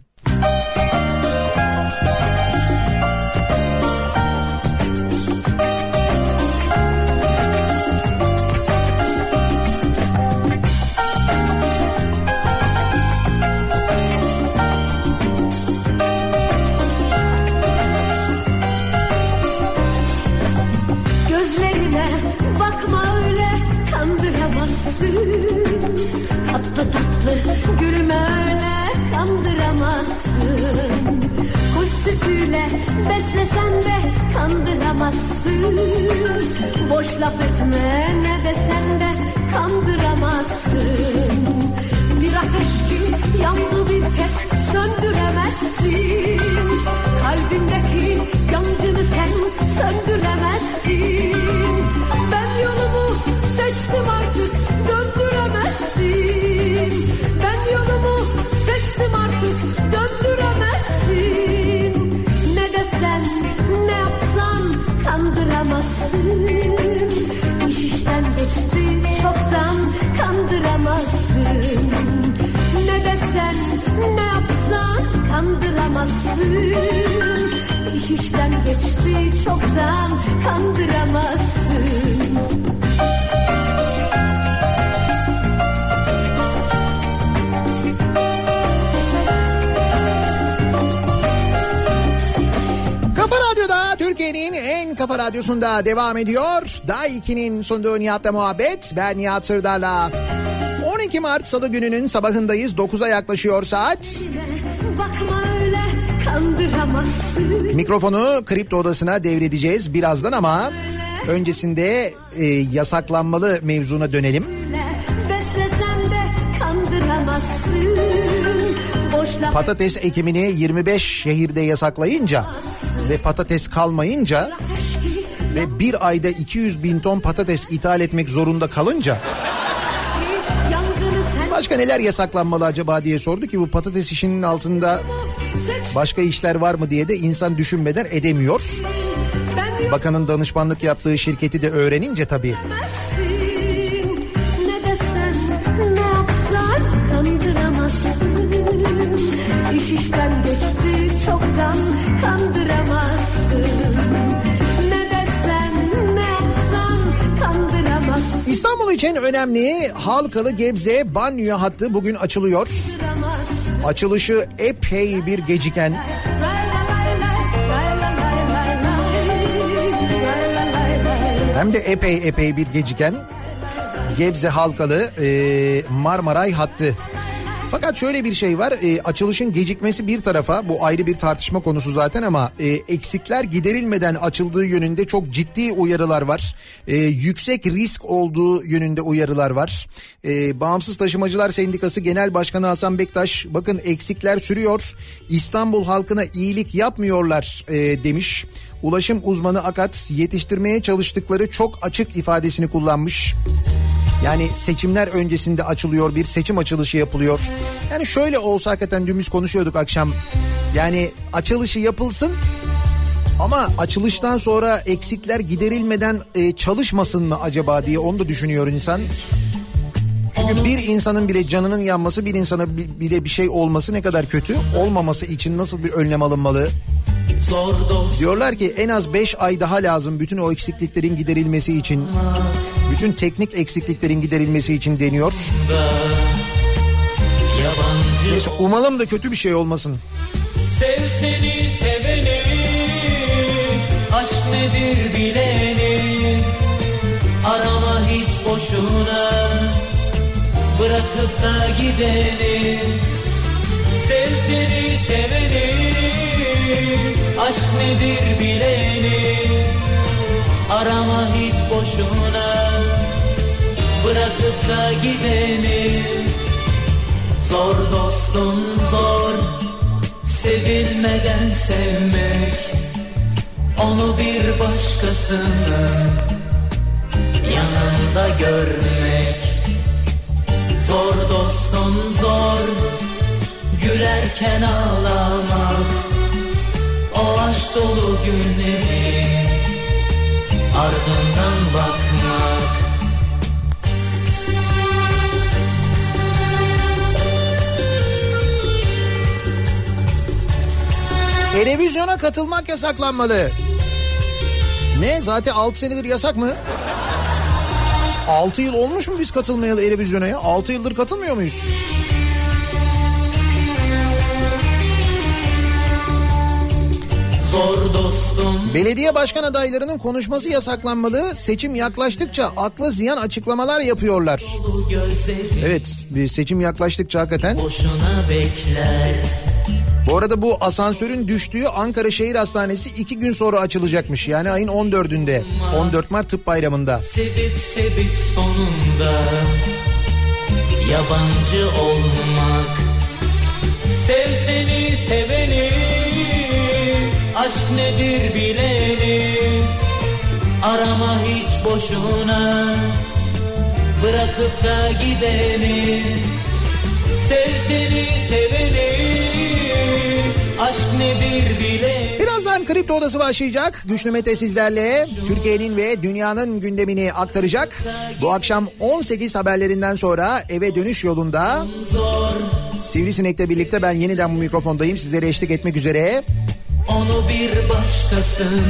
H: Kandıramazsın Kuş sütüyle beslesen de kandıramazsın. Boş laf etme ne desen de kandıramazsın. Bir ateş ki yandı bir kez söndüremezsin. Kalbimdeki yangını sen söndüremezsin. Ben yolumu seçtim artık kandıramazsın İş işten geçti çoktan kandıramazsın. Ne desen ne yapsan kandıramazsın. İş işten geçti çoktan kandıramazsın
B: kafa radyosunda devam ediyor. Day 2'nin sunduğu Nihat'la muhabbet. Ben Nihat Sırdar'la. 12 Mart Salı gününün sabahındayız. 9'a yaklaşıyor saat.
H: Öyle
B: Mikrofonu kripto odasına devredeceğiz birazdan ama öncesinde e, yasaklanmalı mevzuna dönelim. Patates ekimini 25 şehirde yasaklayınca ve patates kalmayınca ve bir ayda 200 bin ton patates ithal etmek zorunda kalınca başka neler yasaklanmalı acaba diye sordu ki bu patates işinin altında başka işler var mı diye de insan düşünmeden edemiyor. Bakanın danışmanlık yaptığı şirketi de öğrenince tabii.
H: Ne geçti çoktan
B: için önemli Halkalı Gebze Banyo hattı bugün açılıyor. Açılışı epey bir geciken. Hem de epey epey bir geciken. Gebze Halkalı e, Marmaray hattı. Fakat şöyle bir şey var e, açılışın gecikmesi bir tarafa bu ayrı bir tartışma konusu zaten ama e, eksikler giderilmeden açıldığı yönünde çok ciddi uyarılar var. E, yüksek risk olduğu yönünde uyarılar var. E, Bağımsız Taşımacılar Sendikası Genel Başkanı Hasan Bektaş bakın eksikler sürüyor İstanbul halkına iyilik yapmıyorlar e, demiş. Ulaşım uzmanı Akat yetiştirmeye çalıştıkları çok açık ifadesini kullanmış. Yani seçimler öncesinde açılıyor bir seçim açılışı yapılıyor. Yani şöyle olsa hakikaten dün biz konuşuyorduk akşam. Yani açılışı yapılsın ama açılıştan sonra eksikler giderilmeden e, çalışmasın mı acaba diye onu da düşünüyor insan. Çünkü bir insanın bile canının yanması bir insana bi- bile bir şey olması ne kadar kötü. Olmaması için nasıl bir önlem alınmalı? Diyorlar ki en az 5 ay daha lazım bütün o eksikliklerin giderilmesi için. Bütün teknik eksikliklerin giderilmesi için deniyor. Neyse umalım da kötü bir şey olmasın.
I: Sev seni seveni Aşk nedir bileni Arama hiç boşuna Bırakıp da gideni Sev seni seveni Aşk nedir bileni Arama hiç boşuna. Bırakıp da gideni. Zor dostum zor. Sevilmeden sevmek. Onu bir başkasının Yanında görmek. Zor dostum zor. Gülerken ağlamak. O aşk dolu günleri Ardından bakmak
B: Televizyona katılmak yasaklanmalı. Ne zaten 6 senedir yasak mı? 6 yıl olmuş mu biz katılmayalı televizyona ya? 6 yıldır katılmıyor muyuz? Belediye başkan adaylarının konuşması yasaklanmalı. Seçim yaklaştıkça akla ziyan açıklamalar yapıyorlar. Evet bir seçim yaklaştıkça hakikaten. Bu arada bu asansörün düştüğü Ankara Şehir Hastanesi iki gün sonra açılacakmış. Yani ayın 14'ünde. 14 Mart Tıp Bayramı'nda.
I: Sevip sevip sonunda yabancı olmak Sev seni seveni aşk nedir bileni Arama hiç boşuna bırakıp da gideni Sev seni seveni aşk nedir bileni
B: Birazdan Kripto Odası başlayacak. Güçlü Mete sizlerle Türkiye'nin ve dünyanın gündemini aktaracak. Bu akşam 18 haberlerinden sonra eve dönüş yolunda Sivrisinek'le birlikte ben yeniden bu mikrofondayım. Sizlere eşlik etmek üzere.
I: Onu bir başkasının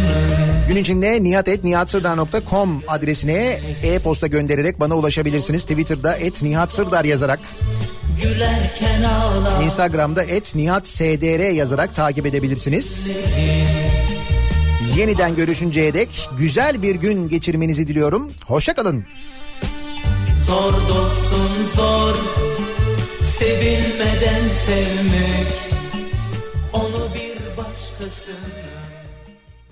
B: Gün içinde nihatetnihatsırdar.com adresine e-posta göndererek bana ulaşabilirsiniz. Twitter'da et Nihat Sırdar yazarak, Instagram'da et Nihat SDR yazarak takip edebilirsiniz. Yeniden görüşünceye dek güzel bir gün geçirmenizi diliyorum. Hoşçakalın.
I: Zor dostum zor Sevilmeden sevmek Onu bir başkasının